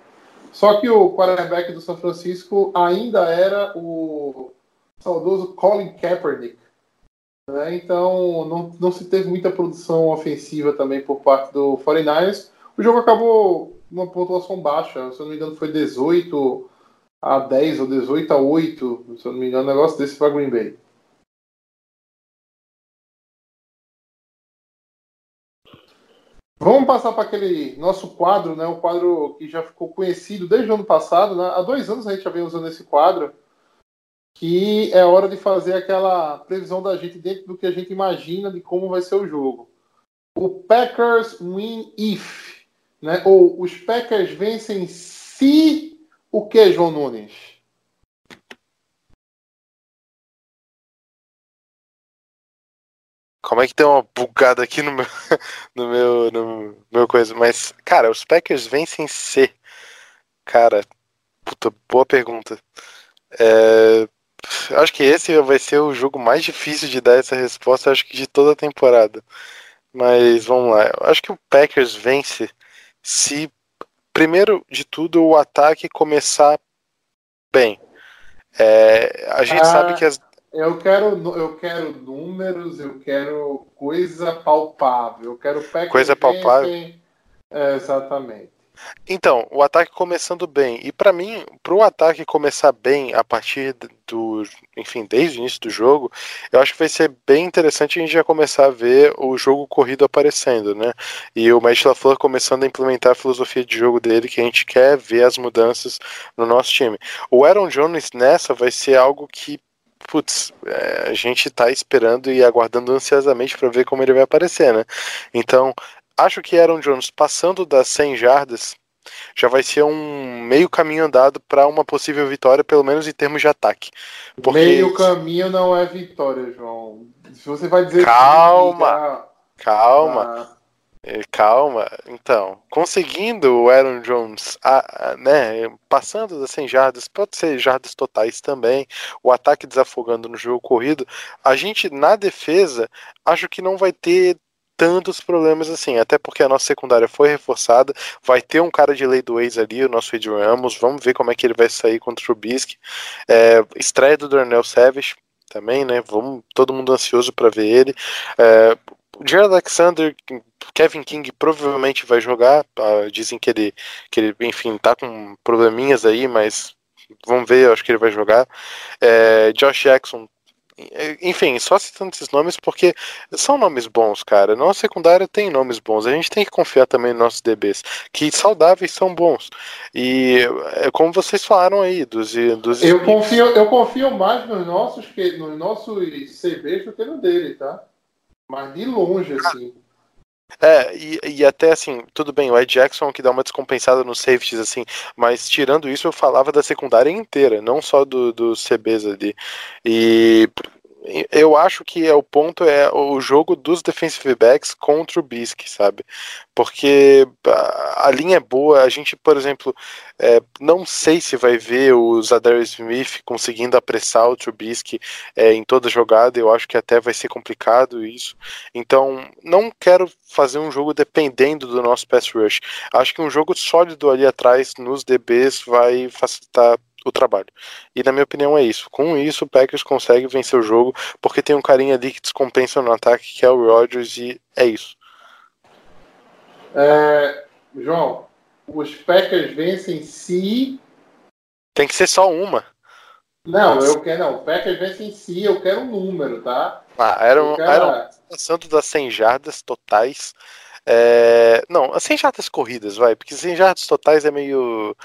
Só que o quarterback do São Francisco ainda era o saudoso Colin Kaepernick. Né? Então não, não se teve muita produção ofensiva também por parte do 49ers. O jogo acabou numa pontuação baixa, se não me engano foi 18 a 10 ou 18 a 8, se eu não me engano, um negócio desse para Green Bay. Vamos passar para aquele nosso quadro, né? O quadro que já ficou conhecido desde o ano passado, né? Há dois anos a gente já vem usando esse quadro, que é hora de fazer aquela previsão da gente dentro do que a gente imagina de como vai ser o jogo. O Packers win if, né? Ou os Packers vencem se o que, João Nunes? Como é que tem uma bugada aqui no meu, no meu, no meu coisa? Mas, cara, os Packers vencem C. Cara, puta, boa pergunta. É, acho que esse vai ser o jogo mais difícil de dar essa resposta, acho que de toda a temporada. Mas vamos lá. Eu acho que o Packers vence se primeiro de tudo, o ataque começar bem. É, a gente ah, sabe que as. Eu quero, eu quero números, eu quero coisa palpável, eu quero coisa palpável. É, exatamente. Então, o ataque começando bem. E para mim, para o ataque começar bem a partir do, enfim, desde o início do jogo, eu acho que vai ser bem interessante a gente já começar a ver o jogo corrido aparecendo, né? E o Matt LaFleur começando a implementar a filosofia de jogo dele, que a gente quer ver as mudanças no nosso time. O Aaron Jones nessa vai ser algo que putz, é, a gente tá esperando e aguardando ansiosamente para ver como ele vai aparecer, né? Então, acho que Aaron Jones passando das 100 jardas já vai ser um meio caminho andado para uma possível vitória, pelo menos em termos de ataque. Porque... Meio caminho não é vitória, João. Se você vai dizer. Calma! Que... Calma! Ah. Calma, então, conseguindo o Aaron Jones, a, a, né, passando das 100 jardas, pode ser jardas totais também, o ataque desafogando no jogo corrido, a gente na defesa, acho que não vai ter tantos problemas assim, até porque a nossa secundária foi reforçada, vai ter um cara de lei do ex ali, o nosso Adrian Ramos, vamos ver como é que ele vai sair contra o Trubisky, é, estreia do Darnell Savage também, né, vamos, todo mundo ansioso para ver ele, é, o Jared Alexander, Kevin King provavelmente vai jogar, tá? dizem que ele, que ele, enfim, tá com probleminhas aí, mas vamos ver, eu acho que ele vai jogar. É, Josh Jackson enfim, só citando esses nomes porque são nomes bons, cara. Nossa secundária tem nomes bons. A gente tem que confiar também nos nossos DBs, que saudáveis são bons. E é como vocês falaram aí, dos. dos eu, confio, eu confio mais nos nossos, que, nos nossos CVs do que no dele, tá? Mas de longe, assim. É, e, e, até assim, tudo bem, o Ed Jackson que dá uma descompensada nos safeties, assim, mas tirando isso, eu falava da secundária inteira, não só do, dos CBs ali. E, eu acho que é o ponto é o jogo dos defensive backs contra o Bisque, sabe? Porque a, a linha é boa, a gente, por exemplo, é, não sei se vai ver o Zadarius Smith conseguindo apressar o Trubisky é, em toda jogada, eu acho que até vai ser complicado isso. Então, não quero fazer um jogo dependendo do nosso pass rush. Acho que um jogo sólido ali atrás nos DBs vai facilitar o trabalho. E na minha opinião é isso. Com isso, o Packers consegue vencer o jogo, porque tem um carinha ali que descompensa no ataque, que é o Rodgers, e é isso. É, João, os Packers vencem se. Tem que ser só uma. Não, eu quero. Não, o Packers vencem se, eu quero um número, tá? Ah, era, um, quero... era um santo das 100 jardas totais. É... Não, 100 jardas corridas, vai, porque 100 jardas totais é meio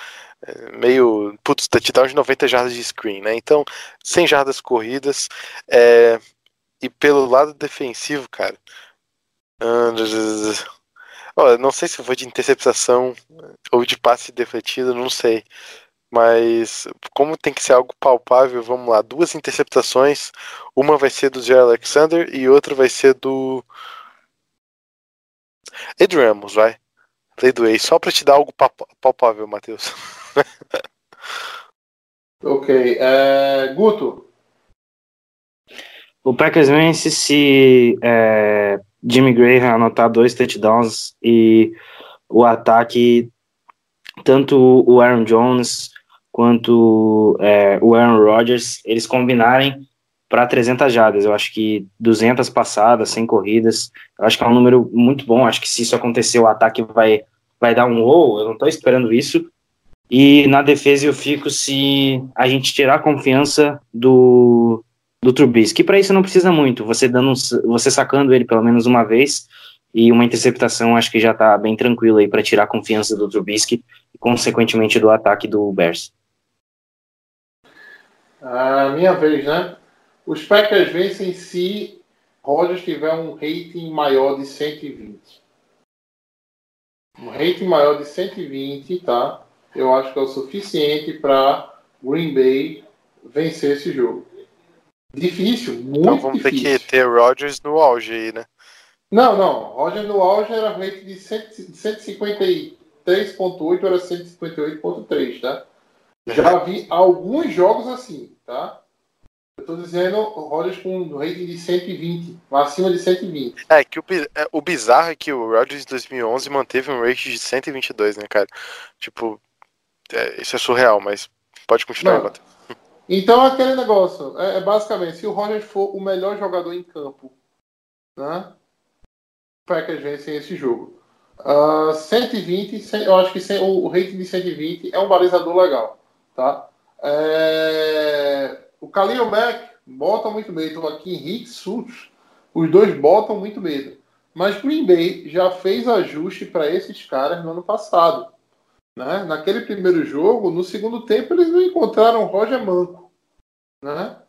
meio, putz, touchdown de 90 jardas de screen, né? Então, 100 jardas corridas. É, e pelo lado defensivo, cara. Não sei se foi de interceptação ou de passe defletido, não sei. Mas como tem que ser algo palpável, vamos lá. Duas interceptações. Uma vai ser do Jerry Alexander e outra vai ser do. Ed Ramos, vai. Play do Ace, só pra te dar algo palpável, Matheus. ok. É, Guto. O Packers vence se é, Jimmy Graham anotar dois touchdowns e o ataque, tanto o Aaron Jones quanto é, o Aaron Rodgers, eles combinarem para 300 jardas. Eu acho que 200 passadas, 100 corridas, eu acho que é um número muito bom. Acho que se isso acontecer, o ataque vai, vai dar um roll. Eu não estou esperando isso, e na defesa eu fico se a gente tirar a confiança do, do Trubisky. Para isso não precisa muito. Você dando, você sacando ele pelo menos uma vez e uma interceptação, acho que já está bem tranquilo aí para tirar a confiança do Trubisky e consequentemente do ataque do Bears. A minha vez, né? Os Packers vencem se Rodgers tiver um rating maior de 120. Um rating maior de 120, tá? Eu acho que é o suficiente para Green Bay vencer esse jogo. Difícil, muito então vamos difícil. ter que ter Rodgers no auge aí, né? Não, não. Rodgers no auge era rate de 153.8 era 158.3, tá? Já vi alguns jogos assim, tá? Eu tô dizendo Rodgers com um rating de 120, acima de 120. É, que o, é, o bizarro é que o Rodgers em 2011 manteve um rate de 122, né, cara? Tipo, é, isso é surreal, mas pode continuar, Matheus. Então, aquele negócio, é, é, basicamente, se o Rogers for o melhor jogador em campo, né? O Packers vencem esse jogo. Uh, 120, eu acho que o, o rating de 120 é um balizador legal, tá? É, o Khalil Mack bota muito medo. Aqui Henrique Sus, os dois botam muito medo. Mas Green Bay já fez ajuste para esses caras no ano passado. Né? Naquele primeiro jogo, no segundo tempo, eles não encontraram Roger Manco. Né?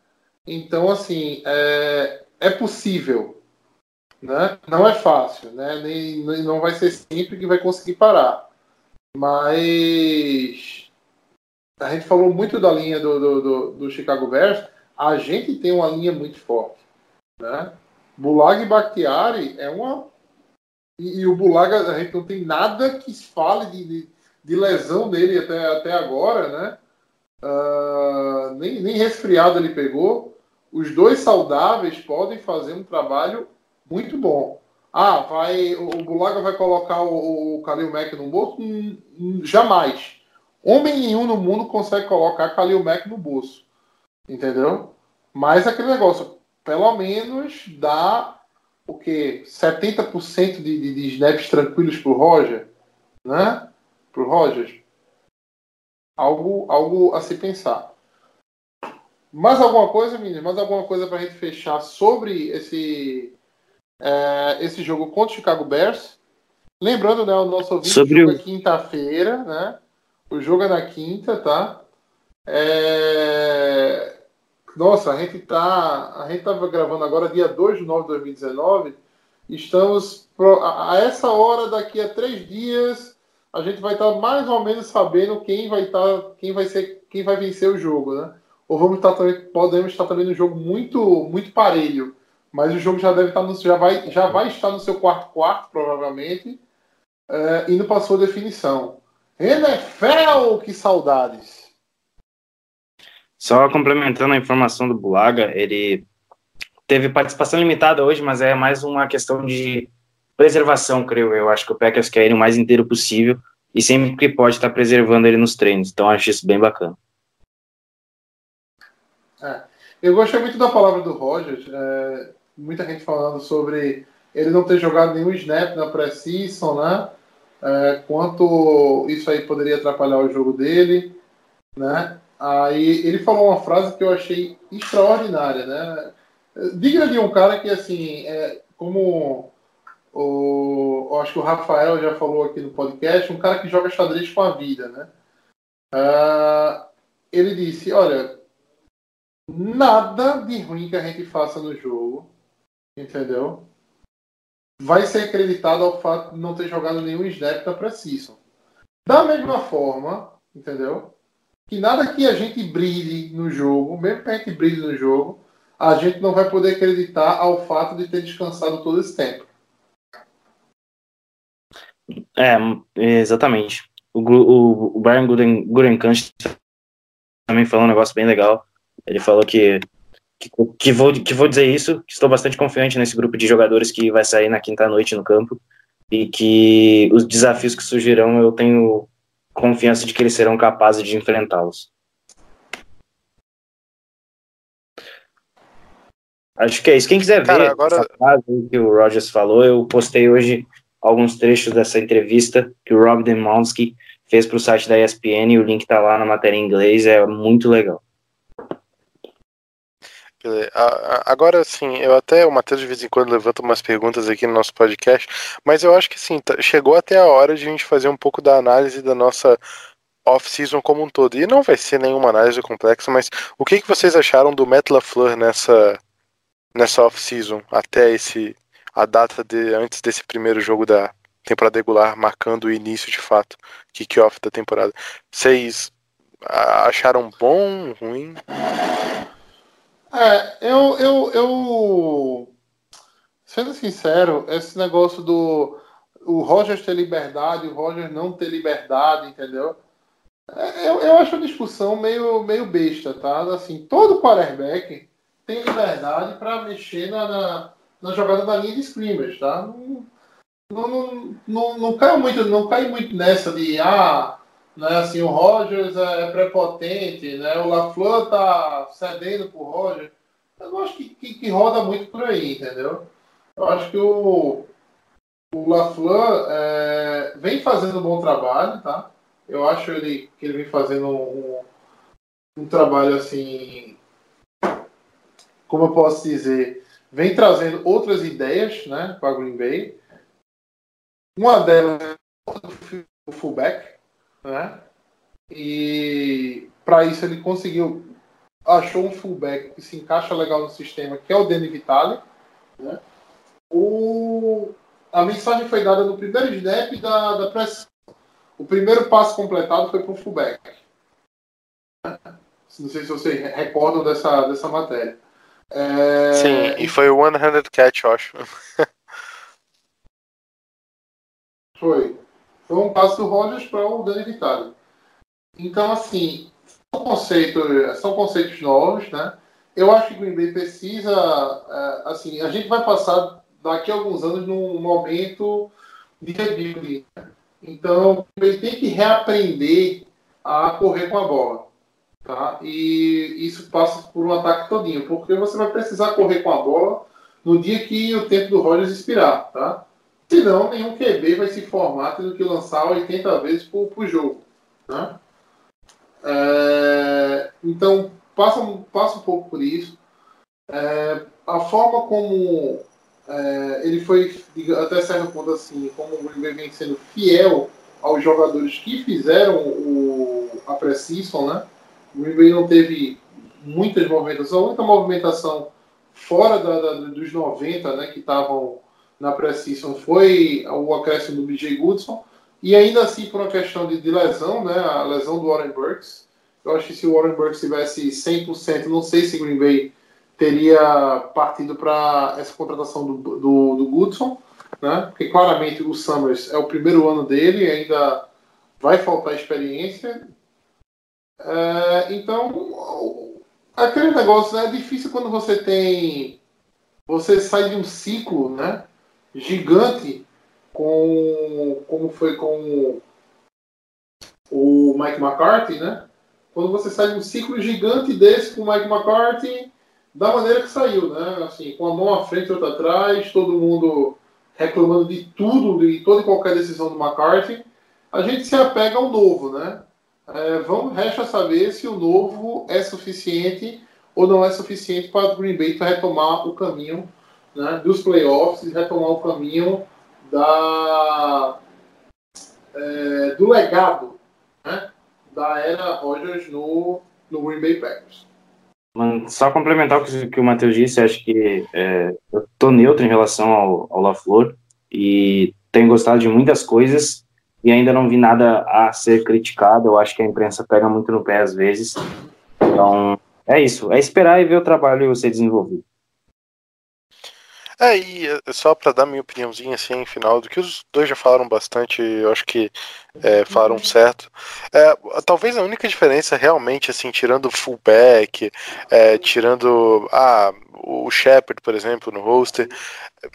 Então, assim, é, é possível. Né? Não é fácil, né? Nem, nem, não vai ser sempre que vai conseguir parar. Mas a gente falou muito da linha do, do, do, do Chicago Bears. A gente tem uma linha muito forte. Né? Bulag e Bakhtiari é uma. E, e, o Bulag, a gente não tem nada que fale de, de de lesão dele até, até agora, né? Uh, nem, nem resfriado ele pegou. Os dois saudáveis podem fazer um trabalho muito bom. Ah, vai, o Bulaga vai colocar o, o Kalil Mack no bolso? Hum, hum, jamais. Homem nenhum no mundo consegue colocar Kalil Mack no bolso. Entendeu? Mas aquele negócio, pelo menos dá o que? 70% de, de, de snaps tranquilos pro Roger, né? Para o Rogers, algo, algo a se pensar. Mais alguma coisa, meninas? Mais alguma coisa para a gente fechar sobre esse, é, esse jogo contra o Chicago Bears? Lembrando, né, o nosso ouvinte sobre jogo é quinta-feira, né? O jogo é na quinta, tá? É... Nossa, a gente tá. A gente tava gravando agora dia 2 de novembro de 2019. Estamos pro... a essa hora, daqui a três dias, a gente vai estar tá mais ou menos sabendo quem vai estar, tá, quem vai ser, quem vai vencer o jogo, né? ou vamos estar também, podemos estar também no jogo muito, muito parelho. Mas o jogo já deve estar no, já vai, já vai estar no seu quarto quarto, provavelmente, é, indo para sua definição. NFL, que saudades! Só complementando a informação do Bulaga, ele teve participação limitada hoje, mas é mais uma questão de preservação, creio eu. Acho que o Packers quer ir o mais inteiro possível e sempre que pode estar preservando ele nos treinos. Então acho isso bem bacana. É. Eu gostei muito da palavra do Rogers. É, muita gente falando sobre ele não ter jogado nenhum snap na pré-season, né? É, quanto isso aí poderia atrapalhar o jogo dele, né? Aí ele falou uma frase que eu achei extraordinária, né? Digna de um cara que, assim, é, como o, eu acho que o Rafael já falou aqui no podcast, um cara que joga xadrez com a vida, né? Uh, ele disse, olha, nada de ruim que a gente faça no jogo, entendeu? Vai ser acreditado ao fato de não ter jogado nenhum snap da Precision. Da mesma forma, entendeu? Que nada que a gente brilhe no jogo, mesmo que a gente brilhe no jogo, a gente não vai poder acreditar ao fato de ter descansado todo esse tempo. É, exatamente. O, o, o Brian Gurenkanch também falou um negócio bem legal. Ele falou que, que, que, vou, que vou dizer isso, que estou bastante confiante nesse grupo de jogadores que vai sair na quinta noite no campo e que os desafios que surgirão eu tenho confiança de que eles serão capazes de enfrentá-los. Acho que é isso. Quem quiser Cara, ver agora... essa frase que o Rogers falou, eu postei hoje alguns trechos dessa entrevista que o Rob Demonsky fez para o site da ESPN e o link está lá na matéria em inglês, é muito legal. Agora, sim, eu até, o Matheus de vez em quando levanta umas perguntas aqui no nosso podcast, mas eu acho que sim, chegou até a hora de a gente fazer um pouco da análise da nossa off-season como um todo. E não vai ser nenhuma análise complexa, mas o que, que vocês acharam do Matt LaFleur nessa, nessa off-season, até esse a data de antes desse primeiro jogo da temporada regular, marcando o início de fato, kick-off da temporada. Vocês acharam bom, ruim? É, eu, eu, eu. Sendo sincero, esse negócio do. O Rogers ter liberdade, o Rogers não ter liberdade, entendeu? É, eu, eu acho a discussão meio, meio besta, tá? Assim, todo quarterback tem liberdade para mexer na, na, na, jogada da linha de scrimmage, tá? Não, não, não, não, cai muito, não cai muito nessa de ah, né, assim, o Rogers é, é prepotente, né, o LaFleur tá cedendo pro Rogers. Eu não acho que, que, que, roda muito por aí, entendeu? Eu acho que o, o LaFleur é, vem fazendo um bom trabalho, tá? Eu acho ele, que ele vem fazendo um, um trabalho assim, como eu posso dizer, vem trazendo outras ideias, né, para Green Bay. Uma delas é o fullback, né? E para isso ele conseguiu achou um fullback que se encaixa legal no sistema, que é o Danny Vitale. Né? O, a mensagem foi dada no primeiro snap da, da pressão. O primeiro passo completado foi para o fullback. Não sei se vocês recordam dessa, dessa matéria. É... Sim, e foi o 100 catch, eu acho. foi. Foi um passo do Rogers para o Danny Vitale. Então, assim, são conceitos, são conceitos novos, né? Eu acho que o Green Bay precisa, é, assim, a gente vai passar daqui a alguns anos num momento de rebuilding. Né? Então, ele tem que reaprender a correr com a bola. Tá? E isso passa por um ataque todinho, porque você vai precisar correr com a bola no dia que o tempo do Rogers expirar. Tá? Senão, nenhum QB vai se formar tendo que lançar 80 vezes por, por jogo. Né? É, então, passa, passa um pouco por isso. É, a forma como é, ele foi, até certo ponto assim, como o Green vem sendo fiel aos jogadores que fizeram o, a pré-season, né? O Green não teve muitas movimentações, a única movimentação fora da, da, dos 90, né, que estavam na pré-season foi o acréscimo do BJ Goodson, e ainda assim por uma questão de, de lesão, né, a lesão do Warren Burks, Eu acho que se o Warren Burks tivesse 100%, não sei se Green Bay teria partido para essa contratação do, do, do Goodson, né? Porque claramente o Summers é o primeiro ano dele, ainda vai faltar experiência. É, então, aquele negócio né, é difícil quando você tem. Você sai de um ciclo né, gigante com. Como foi com o Mike McCarthy, né? Quando você sai de um ciclo gigante desse com o Mike McCarthy, da maneira que saiu, né? Assim, com a mão à frente e outra atrás, todo mundo reclamando de tudo, de toda e qualquer decisão do McCarthy, a gente se apega ao novo, né? É, vamos, resta saber se o novo é suficiente ou não é suficiente para o Green Bay retomar o caminho né, dos playoffs e retomar o caminho da, é, do legado né, da era Rodgers no, no Green Bay Packers. Só complementar o que, que o Matheus disse, acho que é, eu tô neutro em relação ao, ao LaFleur e tenho gostado de muitas coisas e ainda não vi nada a ser criticado. Eu acho que a imprensa pega muito no pé às vezes. Então, é isso. É esperar e ver o trabalho ser desenvolvido. É, e é, só para dar minha opiniãozinha assim, final, do que os dois já falaram bastante, eu acho que é, falaram certo. É, talvez a única diferença realmente, assim, tirando o fullback, é, tirando ah, o Shepard, por exemplo, no roster,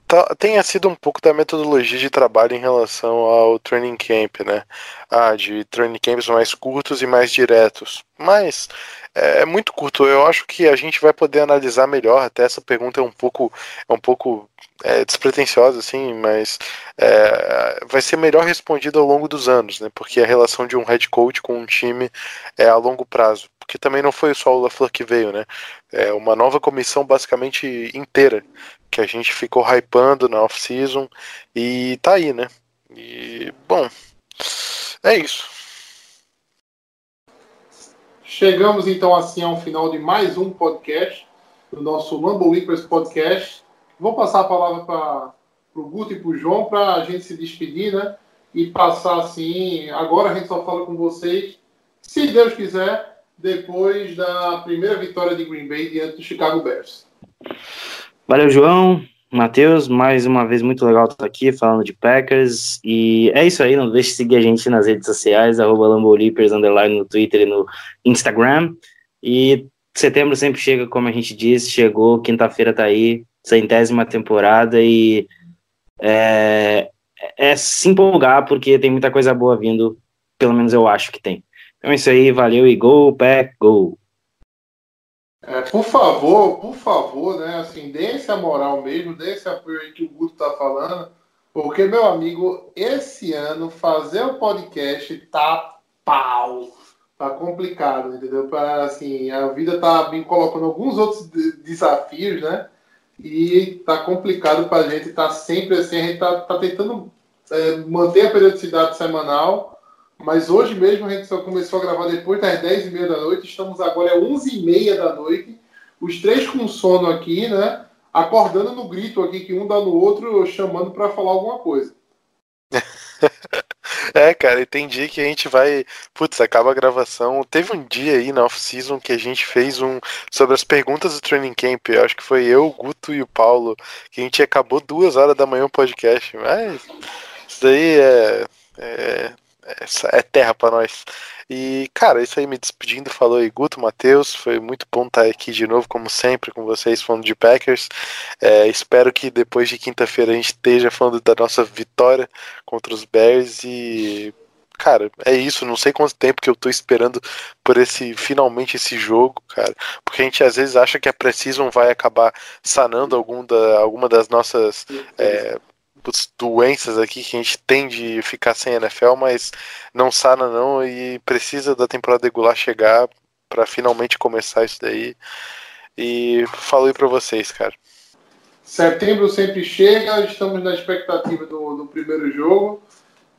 tá, tenha sido um pouco da metodologia de trabalho em relação ao training camp, né? Ah, de training camps mais curtos e mais diretos. Mas é, é muito curto. Eu acho que a gente vai poder analisar melhor. Até essa pergunta é um pouco, é um pouco é, despretensiosa, assim, mas é, vai ser melhor respondida ao longo dos anos, né? Porque a relação de um head coach com um time é a longo prazo. Porque também não foi só o LaFleur que veio, né? É uma nova comissão basicamente inteira que a gente ficou hypando na off-season e tá aí, né? E, bom, é isso. Chegamos então assim ao final de mais um podcast, do nosso Lambo Leapers Podcast. Vou passar a palavra para o Guto e para o João para a gente se despedir, né? E passar assim. Agora a gente só fala com vocês, se Deus quiser, depois da primeira vitória de Green Bay diante do Chicago Bears. Valeu, João. Matheus, mais uma vez muito legal estar aqui falando de Packers. E é isso aí, não deixe de seguir a gente nas redes sociais, arroba no Twitter e no Instagram. E setembro sempre chega, como a gente disse, chegou, quinta-feira tá aí, centésima temporada e é, é se empolgar porque tem muita coisa boa vindo, pelo menos eu acho que tem. Então é isso aí, valeu e go, Pack, go! É, por favor, por favor, né? Assim, dê essa moral mesmo, dê esse apoio aí que o Guto tá falando. Porque, meu amigo, esse ano fazer o podcast tá pau. Tá complicado, entendeu? Pra, assim, a vida tá me colocando alguns outros desafios, né? E tá complicado pra gente, tá sempre assim, a gente tá, tá tentando é, manter a periodicidade semanal, mas hoje mesmo a gente só começou a gravar depois das 10h30 da noite. Estamos agora é 11h30 da noite. Os três com sono aqui, né? Acordando no grito aqui, que um dá no outro, chamando para falar alguma coisa. É, cara, entendi que a gente vai. Putz, acaba a gravação. Teve um dia aí na off-season que a gente fez um sobre as perguntas do training camp. Eu acho que foi eu, o Guto e o Paulo, que a gente acabou duas horas da manhã o podcast. Mas isso daí é, é é terra para nós. E, cara, isso aí me despedindo, falou aí Guto, Matheus, foi muito bom estar aqui de novo, como sempre, com vocês falando de Packers. É, espero que depois de quinta-feira a gente esteja falando da nossa vitória contra os Bears e. Cara, é isso, não sei quanto tempo que eu tô esperando por esse finalmente esse jogo, cara. Porque a gente às vezes acha que a Precision vai acabar sanando algum da, alguma das nossas é, doenças aqui que a gente tem de ficar sem NFL, mas não sana não e precisa da temporada regular chegar para finalmente começar isso daí. E falei para vocês, cara. Setembro sempre chega, estamos na expectativa do, do primeiro jogo.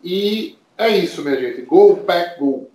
E é isso, minha gente. Go, pack, go!